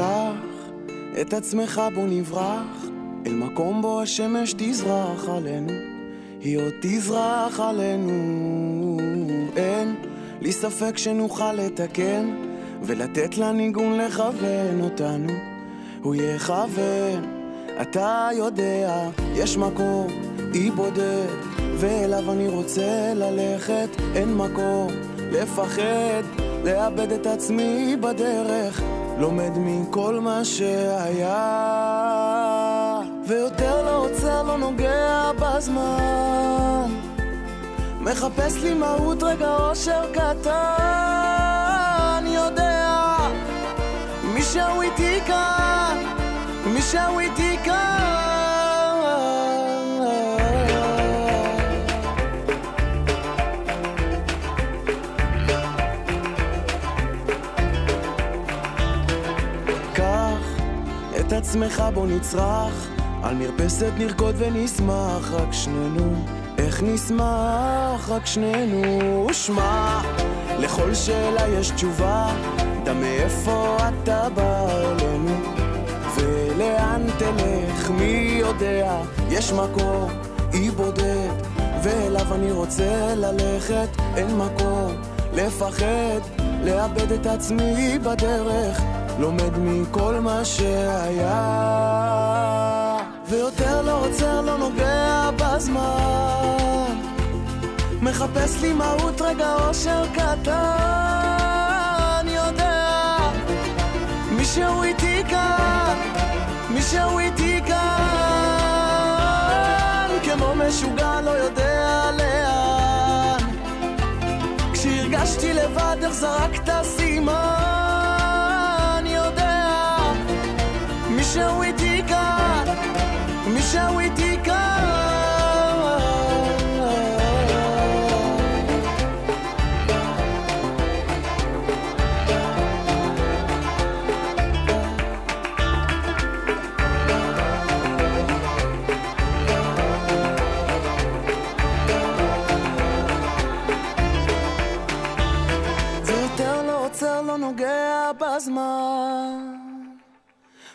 קח את עצמך בוא נברח. אל מקום בו השמש תזרח עלינו היא עוד תזרח עלינו. אין לי ספק שנוכל לתקן ולתת לניגון לכוון אותנו. הוא יכוון אתה יודע יש מקום אי בודד ואליו אני רוצה ללכת. אין מקום לפחד לאבד את עצמי בדרך לומד מכל מה שהיה. ויותר לא עוצר, לא נוגע בזמן. מחפש לי מהות, רגע אושר קטן. יודע מי שהוא איתי כאן, מי שהוא איתי כאן עצמך בוא נצרח. על מרפסת נרקוד ונשמח רק שנינו. איך נשמח? רק שנינו. שמע לכל שאלה יש תשובה. דע מאיפה אתה בא אלינו ולאן תלך? מי יודע? יש מקום אי בודד ואליו אני רוצה ללכת. אין מקום לפחד לאבד את עצמי בדרך, לומד מכל מה שהיה. ויותר לא עוצר, לא נוגע בזמן. מחפש לי מהות רגע אושר קטן, יודע מישהו איתי כאן, מישהו איתי כאן, כמו משוגע לא יודע לאן. כשהרגשתי לבד איך זרקת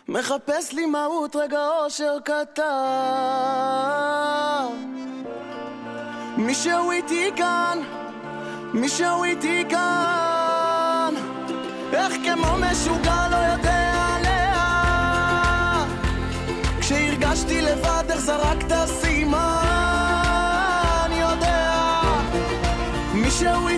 מחפש לי מהות, רגע אושר קטן. מישהו איתי כאן, מישהו איתי כאן. איך כמו משוגע לא יודע לאן. כשהרגשתי לבד, איך זרקת סימן. יודע מישהו איתי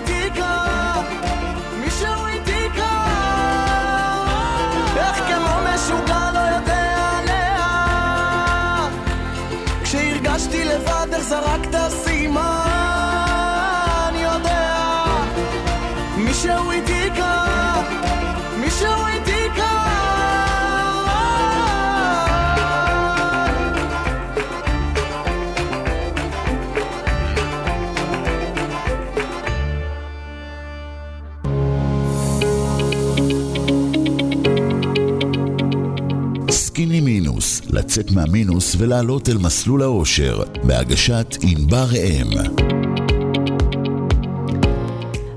סקיני מינוס, לצאת מהמינוס ולעלות אל מסלול האושר, בהגשת ענבר ראם.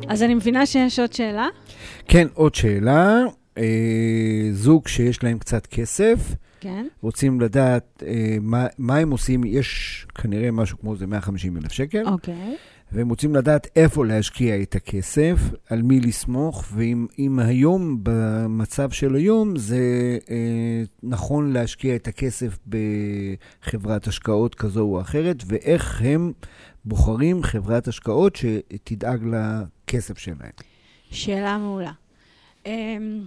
אז אני מבינה שיש עוד שאלה. כן, עוד שאלה. אה, זוג שיש להם קצת כסף, כן. רוצים לדעת אה, מה, מה הם עושים, יש כנראה משהו כמו איזה 150 אלף שקל, אוקיי. והם רוצים לדעת איפה להשקיע את הכסף, על מי לסמוך, ואם אם היום, במצב של היום, זה אה, נכון להשקיע את הכסף בחברת השקעות כזו או אחרת, ואיך הם בוחרים חברת השקעות שתדאג לכסף שלהם. שאלה מעולה. אמ,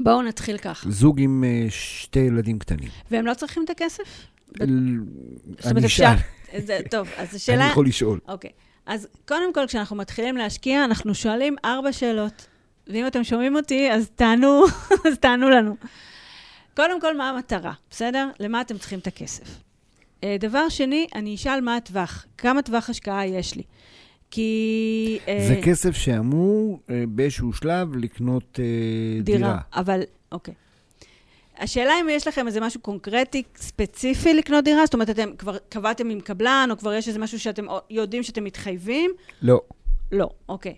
בואו נתחיל ככה. זוג עם אה, שתי ילדים קטנים. והם לא צריכים את הכסף? זאת אומרת, אפשר... זה, טוב, אז אני השאלה... יכול לשאול. אוקיי. אז קודם כל, כשאנחנו מתחילים להשקיע, אנחנו שואלים ארבע שאלות. ואם אתם שומעים אותי, אז תענו, אז תענו לנו. קודם כל, מה המטרה, בסדר? למה אתם צריכים את הכסף? אה, דבר שני, אני אשאל מה הטווח, כמה טווח השקעה יש לי. כי... אה, זה כסף שאמור אה, באיזשהו שלב לקנות דירה. דירה. אבל, אוקיי. השאלה אם יש לכם איזה משהו קונקרטי, ספציפי לקנות דירה? זאת אומרת, אתם כבר קבעתם עם קבלן, או כבר יש איזה משהו שאתם יודעים שאתם מתחייבים? לא, לא, אוקיי.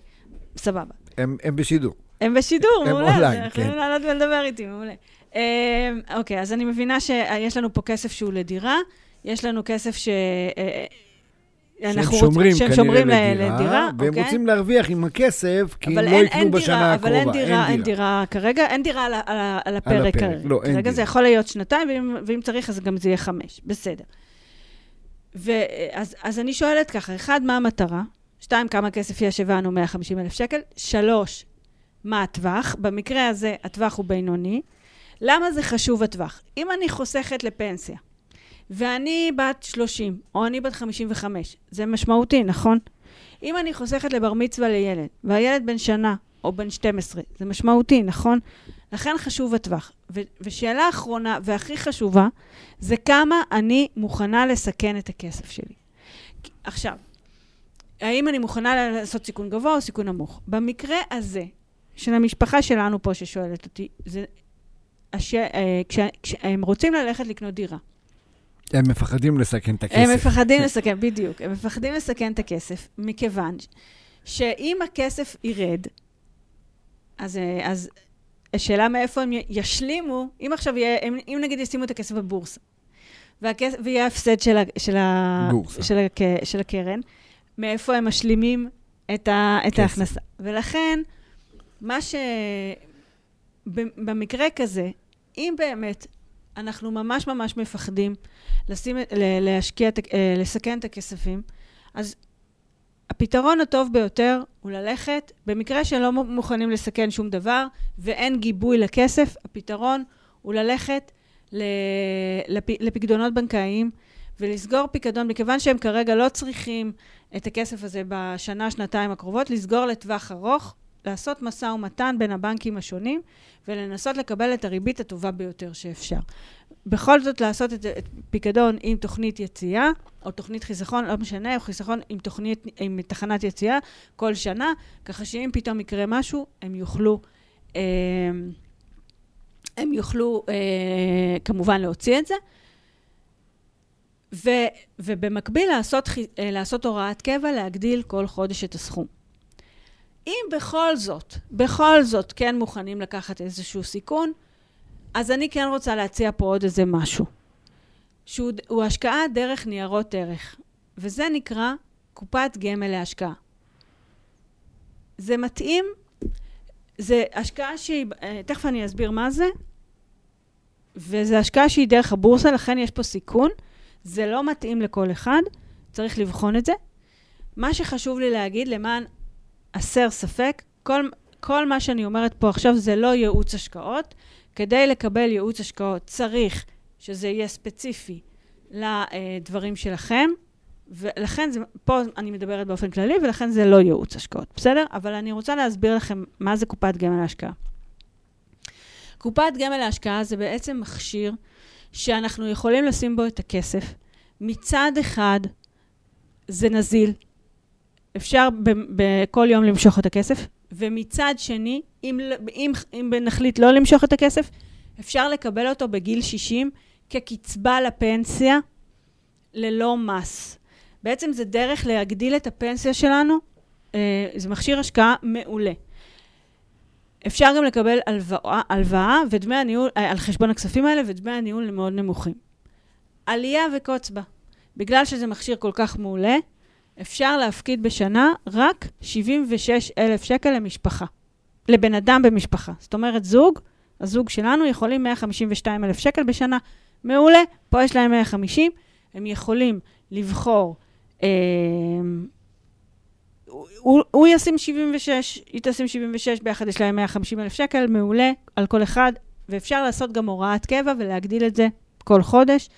סבבה. הם הם בשידור. הם בשידור, הם מעולה. אונליין, אתם יכולים כן. לעלות ולדבר איתי, מעולה. אה, אוקיי, אז אני מבינה שיש לנו פה כסף שהוא לדירה, יש לנו כסף ש... אה, שהם שומרים שהם שומרים ל- לדירה, לדירה, והם אוקיי? רוצים להרוויח עם הכסף, כי הם לא אין- יקנו אין בשנה דירה, הקרובה. אבל אין דירה, אין דירה כרגע, אין דירה על, ה- על, ה- על הפרק הפרק, כרגע. לא, אין כרגע זה דירה. יכול להיות שנתיים, ואם, ואם צריך אז גם זה יהיה חמש, בסדר. ואז, אז אני שואלת ככה, אחד, מה המטרה? שתיים, כמה כסף יש? הבנו 150 אלף שקל. שלוש, מה הטווח? במקרה הזה, הטווח הוא בינוני. למה זה חשוב הטווח? אם אני חוסכת לפנסיה, ואני בת 30, או אני בת 55, זה משמעותי, נכון? אם אני חוסכת לבר מצווה לילד, והילד בן שנה או בן 12, זה משמעותי, נכון? לכן חשוב הטווח. ושאלה אחרונה, והכי חשובה, זה כמה אני מוכנה לסכן את הכסף שלי. עכשיו, האם אני מוכנה לעשות סיכון גבוה או סיכון נמוך? במקרה הזה, של המשפחה שלנו פה ששואלת אותי, זה... הש... אה, כש... כשהם רוצים ללכת לקנות דירה, הם מפחדים לסכן את הכסף. הם מפחדים לסכן, בדיוק, הם מפחדים לסכן את הכסף, מכיוון שאם הכסף ירד, אז, אה, אז השאלה מאיפה הם ישלימו, אם עכשיו יהיה, אם, אם נגיד ישימו את הכסף בבורסה, והכסף, ויהיה הפסד של, ה, של, ה. של, הק, של הקרן, מאיפה הם משלימים את, ה, את. ההכנסה. ולכן, מה ש... במקרה כזה, אם באמת אנחנו ממש ממש מפחדים לשים, להשקיע, אה, לסכן את הכספים, אז הפתרון הטוב ביותר הוא ללכת, במקרה שלא מוכנים לסכן שום דבר ואין גיבוי לכסף, הפתרון הוא ללכת לפקדונות בנקאיים ולסגור פיקדון, מכיוון שהם כרגע לא צריכים את הכסף הזה בשנה, שנתיים הקרובות, לסגור לטווח ארוך, לעשות משא ומתן בין הבנקים השונים ולנסות לקבל את הריבית הטובה ביותר שאפשר. בכל זאת לעשות את, את פיקדון עם תוכנית יציאה, או תוכנית חיסכון, לא משנה, או חיסכון עם תוכנית, עם תחנת יציאה כל שנה, ככה שאם פתאום יקרה משהו, הם יוכלו, אה, הם יוכלו אה, כמובן להוציא את זה. ו, ובמקביל לעשות, אה, לעשות הוראת קבע, להגדיל כל חודש את הסכום. אם בכל זאת, בכל זאת כן מוכנים לקחת איזשהו סיכון, אז אני כן רוצה להציע פה עוד איזה משהו, שהוא הוא השקעה דרך ניירות ערך, וזה נקרא קופת גמל להשקעה. זה מתאים, זה השקעה שהיא, אה, תכף אני אסביר מה זה, וזה השקעה שהיא דרך הבורסה, לכן יש פה סיכון. זה לא מתאים לכל אחד, צריך לבחון את זה. מה שחשוב לי להגיד, למען הסר ספק, כל, כל מה שאני אומרת פה עכשיו זה לא ייעוץ השקעות. כדי לקבל ייעוץ השקעות צריך שזה יהיה ספציפי לדברים שלכם, ולכן זה, פה אני מדברת באופן כללי, ולכן זה לא ייעוץ השקעות, בסדר? אבל אני רוצה להסביר לכם מה זה קופת גמל להשקעה. קופת גמל להשקעה זה בעצם מכשיר שאנחנו יכולים לשים בו את הכסף. מצד אחד, זה נזיל, אפשר בכל יום למשוך את הכסף, ומצד שני, אם, אם, אם נחליט לא למשוך את הכסף, אפשר לקבל אותו בגיל 60 כקצבה לפנסיה ללא מס. בעצם זה דרך להגדיל את הפנסיה שלנו, אה, זה מכשיר השקעה מעולה. אפשר גם לקבל הלוואה, הלוואה ודמי הניהול, אה, על חשבון הכספים האלה, ודמי הניהול מאוד נמוכים. עלייה וקוץ בה. בגלל שזה מכשיר כל כך מעולה, אפשר להפקיד בשנה רק 76 אלף שקל למשפחה. לבן אדם במשפחה. זאת אומרת, זוג, הזוג שלנו יכולים 152 אלף שקל בשנה. מעולה, פה יש להם 150, הם יכולים לבחור, אה, הוא, הוא ישים 76, היא תשים 76, ביחד יש להם 150 אלף שקל, מעולה, על כל אחד, ואפשר לעשות גם הוראת קבע ולהגדיל את זה כל חודש,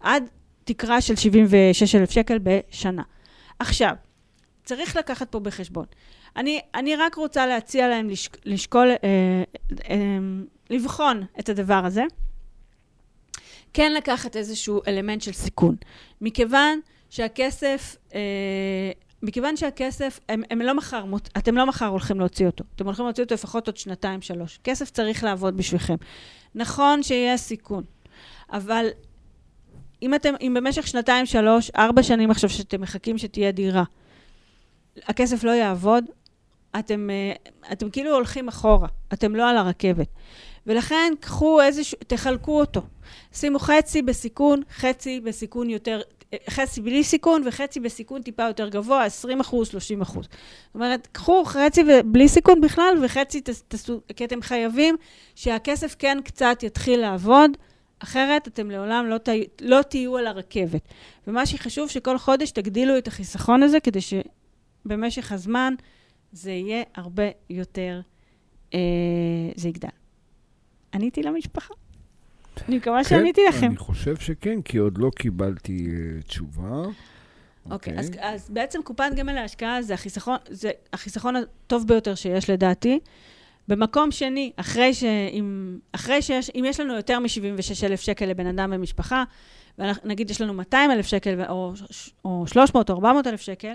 עד תקרה של 76 אלף שקל בשנה. עכשיו, צריך לקחת פה בחשבון. אני, אני רק רוצה להציע להם לשק, לשקול, אה, אה, לבחון את הדבר הזה. כן לקחת איזשהו אלמנט של סיכון. מכיוון שהכסף, אה, מכיוון שהכסף, הם, הם לא מחר, אתם לא מחר הולכים להוציא אותו. אתם הולכים להוציא אותו לפחות עוד שנתיים, שלוש. כסף צריך לעבוד בשבילכם. נכון שיהיה סיכון, אבל אם אתם, אם במשך שנתיים, שלוש, ארבע שנים עכשיו שאתם מחכים שתהיה דירה, הכסף לא יעבוד, אתם, אה, אתם כאילו הולכים אחורה, אתם לא על הרכבת. ולכן קחו איזשהו, תחלקו אותו. שימו חצי בסיכון, חצי בסיכון יותר, חצי בלי סיכון וחצי בסיכון טיפה יותר גבוה, 20 אחוז, 30 אחוז. זאת אומרת, קחו חצי בלי סיכון בכלל וחצי תעשו, כי אתם חייבים שהכסף כן קצת יתחיל לעבוד, אחרת אתם לעולם לא, תה, לא תהיו על הרכבת. ומה שחשוב, שכל חודש תגדילו את החיסכון הזה, כדי שבמשך הזמן זה יהיה הרבה יותר, אה, זה יגדל. עניתי למשפחה? אני מקווה שעניתי לכם. כן, אני חושב שכן, כי עוד לא קיבלתי uh, תשובה. אוקיי, אז, אז בעצם קופת גמל להשקעה זה החיסכון, זה החיסכון הטוב ביותר שיש לדעתי. במקום שני, אחרי, ש, אם, אחרי שיש, אם יש לנו יותר מ-76,000 שקל לבן אדם במשפחה, ונגיד יש לנו 200,000 שקל, או, או 300 או 400,000 שקל,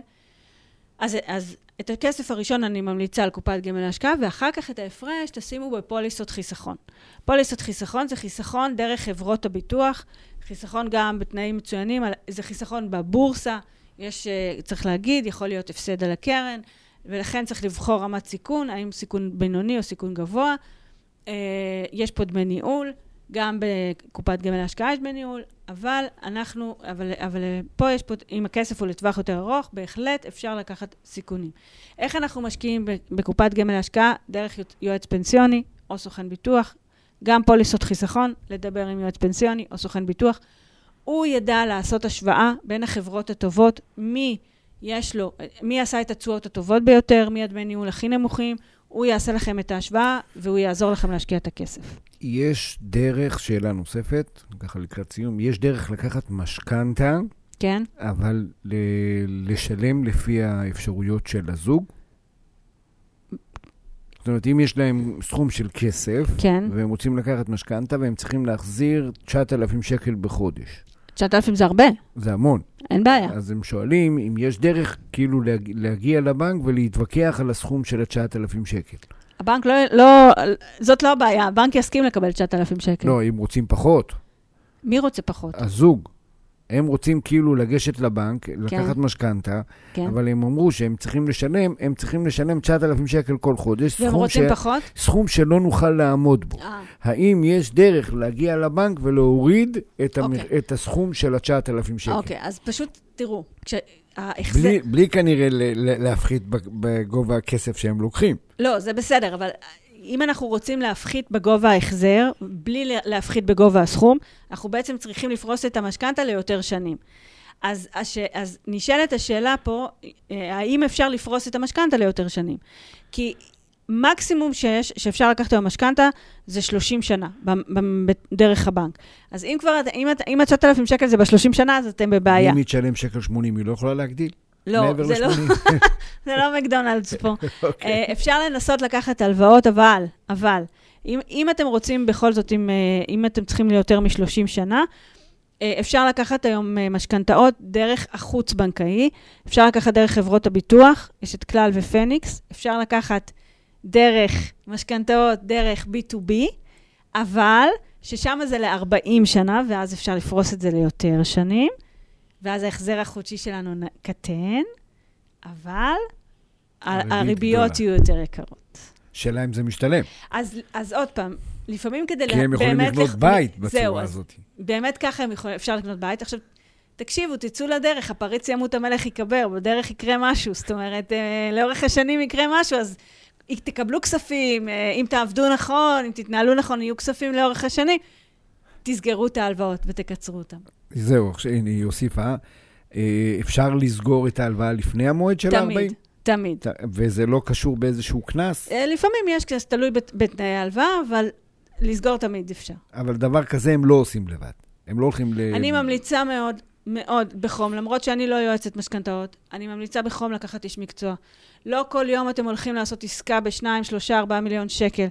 אז, אז את הכסף הראשון אני ממליצה על קופת גמל להשקעה, ואחר כך את ההפרש תשימו בפוליסות חיסכון. פוליסות חיסכון זה חיסכון דרך חברות הביטוח, חיסכון גם בתנאים מצוינים, זה חיסכון בבורסה, יש, אה, צריך להגיד, יכול להיות הפסד על הקרן, ולכן צריך לבחור רמת סיכון, האם סיכון בינוני או סיכון גבוה. אה, יש פה דמי ניהול, גם בקופת גמל להשקעה יש דמי ניהול, אבל אנחנו, אבל, אבל פה יש פה, אם הכסף הוא לטווח יותר ארוך, בהחלט אפשר לקחת סיכונים. איך אנחנו משקיעים בקופת גמל להשקעה? דרך יועץ פנסיוני או סוכן ביטוח, גם פוליסות חיסכון, לדבר עם יועץ פנסיוני או סוכן ביטוח. הוא ידע לעשות השוואה בין החברות הטובות, מי יש לו, מי עשה את התשואות הטובות ביותר, מי הדמי ניהול הכי נמוכים, הוא יעשה לכם את ההשוואה והוא יעזור לכם להשקיע את הכסף. יש דרך, שאלה נוספת, ככה לקראת סיום, יש דרך לקחת משכנתה, כן? אבל ל- לשלם לפי האפשרויות של הזוג? זאת אומרת, אם יש להם סכום של כסף, כן. והם רוצים לקחת משכנתה והם צריכים להחזיר 9,000 שקל בחודש. 9,000 זה הרבה, זה המון. אין בעיה. אז הם שואלים אם יש דרך כאילו להג... להגיע לבנק ולהתווכח על הסכום של ה-9,000 שקל. הבנק לא, לא, זאת לא הבעיה, הבנק יסכים לקבל 9,000 שקל. לא, אם רוצים פחות, מי רוצה פחות? הזוג. הם רוצים כאילו לגשת לבנק, לקחת משכנתה, כן. אבל הם אמרו שהם צריכים לשלם, הם צריכים לשלם 9,000 שקל כל חודש, והם רוצים פחות? סכום שלא נוכל לעמוד בו. אה, האם יש דרך להגיע לבנק ולהוריד את, המ... אוקיי. את הסכום של ה-9,000 שקל? אוקיי, אז פשוט תראו, כשההחזר... בלי, בלי כנראה ל- ל- להפחית בג- בגובה הכסף שהם לוקחים. לא, זה בסדר, אבל אם אנחנו רוצים להפחית בגובה ההחזר, בלי לה- להפחית בגובה הסכום, אנחנו בעצם צריכים לפרוס את המשכנתה ליותר שנים. אז, הש... אז נשאלת השאלה פה, אה, האם אפשר לפרוס את המשכנתה ליותר שנים? כי מקסימום שיש, שאפשר לקחת היום משכנתה, זה 30 שנה, דרך הבנק. אז אם כבר, אם, אם ה-9,000 שקל זה ב-30 שנה, אז אתם בבעיה. אם היא תשלם שקל 80, היא לא יכולה להגדיל? לא, זה לא, ל-80? זה לא מקדונלדס פה. אוקיי. אה, אפשר לנסות לקחת הלוואות, אבל, אבל, אם, אם אתם רוצים בכל זאת, אם, אה, אם אתם צריכים ליותר מ-30 שנה, אה, אפשר לקחת היום משכנתאות דרך החוץ-בנקאי, אפשר לקחת דרך חברות הביטוח, יש את כלל ופניקס, אפשר לקחת דרך משכנתאות, דרך B2B, אבל ששם זה ל-40 שנה, ואז אפשר לפרוס את זה ליותר שנים, ואז ההחזר החודשי שלנו קטן, אבל הריביות. יהיו יותר יקרות. שאלה אם זה משתלם. אז, אז עוד פעם, לפעמים כדי כי הם יכולים לקנות לח- בית זהו, בצורה אז הזאת. באמת ככה הם יכולים, אפשר לקנות בית. עכשיו, תקשיבו, תצאו לדרך, הפריץ ימות המלך ייקבר, בדרך יקרה משהו. זאת אומרת, אה, לאורך השנים יקרה משהו, אז תקבלו כספים, אה, אם תעבדו נכון, אם תתנהלו נכון, יהיו כספים לאורך השנים. תסגרו את ההלוואות ותקצרו אותן. זהו, הנה, היא הוסיפה. אה, אפשר לסגור את ההלוואה לפני המועד של ה-40? תמיד, תמיד. וזה לא קשור באיזשהו קנס? אה, לפעמים יש, זה תלוי בת- בתנאי ההלוואה, אבל לסגור תמיד אפשר. אבל דבר כזה הם לא עושים לבד. הם לא הולכים ל... אני ממליצה מאוד, מאוד בחום, למרות שאני לא יועצת משכנתאות, אני ממליצה בחום לקחת איש מקצוע. לא כל יום אתם הולכים לעשות עסקה בשניים, שלושה, ארבעה מיליון שקל.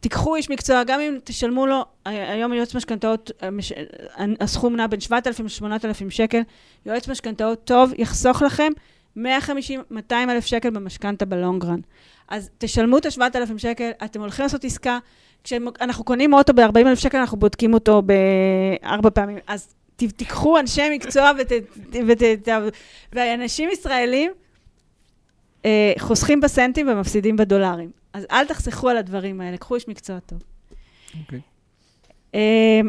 תיקחו איש מקצוע, גם אם תשלמו לו, היום יועץ משכנתאות, מש- הסכום נע בין 7,000 ל-8,000 שקל. יועץ משכנתאות טוב יחסוך לכם 150, 200 אלף שקל במשכנתה בלונגרן. אז תשלמו את ה-7,000 שקל, אתם הולכים לעשות עסקה. כשאנחנו קונים אוטו ב-40 אלף שקל, אנחנו בודקים אותו בארבע פעמים. אז תיקחו אנשי מקצוע. ות... ות... ואנשים ישראלים אה, חוסכים בסנטים ומפסידים בדולרים. אז אל תחסכו על הדברים האלה, קחו איש מקצוע טוב. אוקיי. אה,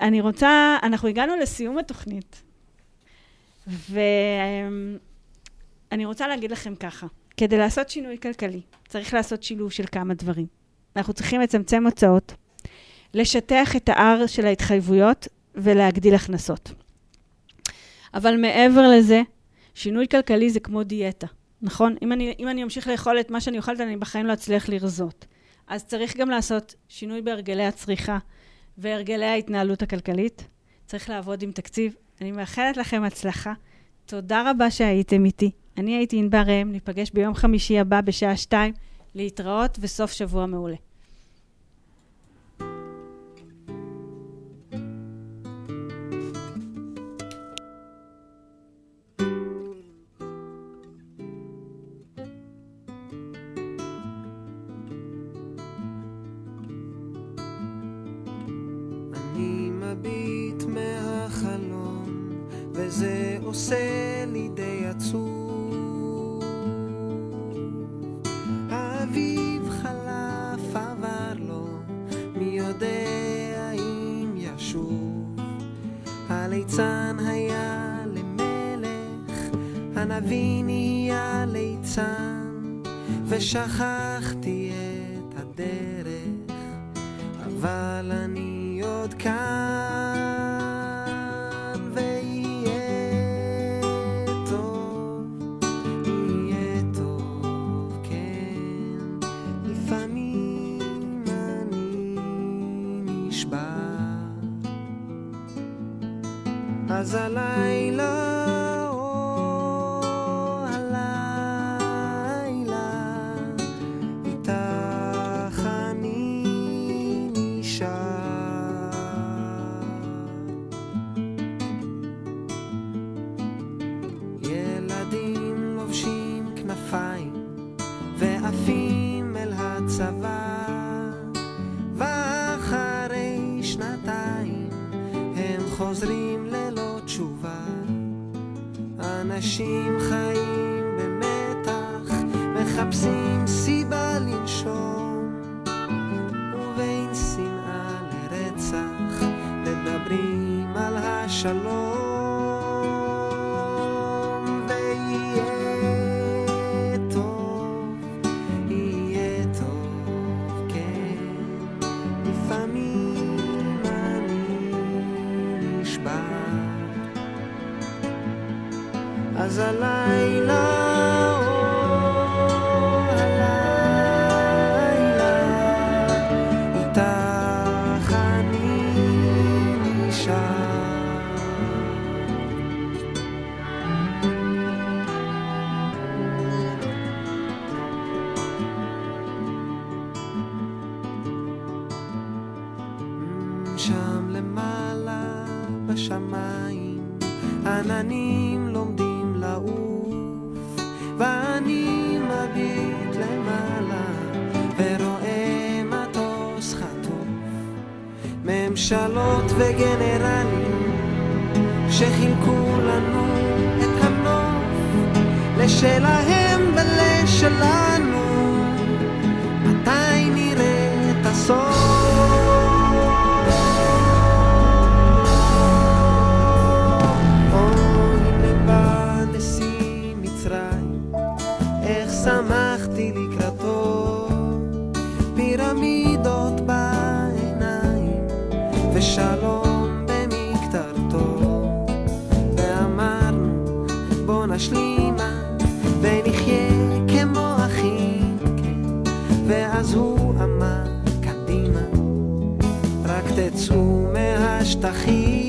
אני רוצה, אנחנו הגענו לסיום התוכנית, ואני רוצה להגיד לכם ככה, כדי לעשות שינוי כלכלי, צריך לעשות שילוב של כמה דברים. אנחנו צריכים לצמצם הוצאות, לשטח את ה-R של ההתחייבויות ולהגדיל הכנסות. אבל מעבר לזה, שינוי כלכלי זה כמו דיאטה, נכון? אם אני, אם אני אמשיך לאכול את מה שאני אוכלת, אני בחיים לא אצליח לרזות. אז צריך גם לעשות שינוי בהרגלי הצריכה והרגלי ההתנהלות הכלכלית. צריך לעבוד עם תקציב. אני מאחלת לכם הצלחה. תודה רבה שהייתם איתי. אני הייתי ענבר ראם, ניפגש ביום חמישי הבא בשעה שתיים. להתראות וסוף שבוע מעולה. הליצן היה למלך, הנביא נהיה ליצן, ושכחתי את הדרך, אבל אני עוד כאן, אז הלילה, או הלילה, איתך אני נשאר. ילדים לובשים כנפיים ועפים אל הצבא, ואחרי שנתיים הם חוזרים אנשים חיים במתח, מחפשים סיבה לנשום, ובין שנאה לרצח מדברים על השלום. אז הלילה, וגנרלים שחילקו לנו את הנוף לשלהם ולשלנו בוא נשלימה, ונחיה כמו אחים, כן. ואז הוא אמר, קדימה, רק תצאו מהשטחים.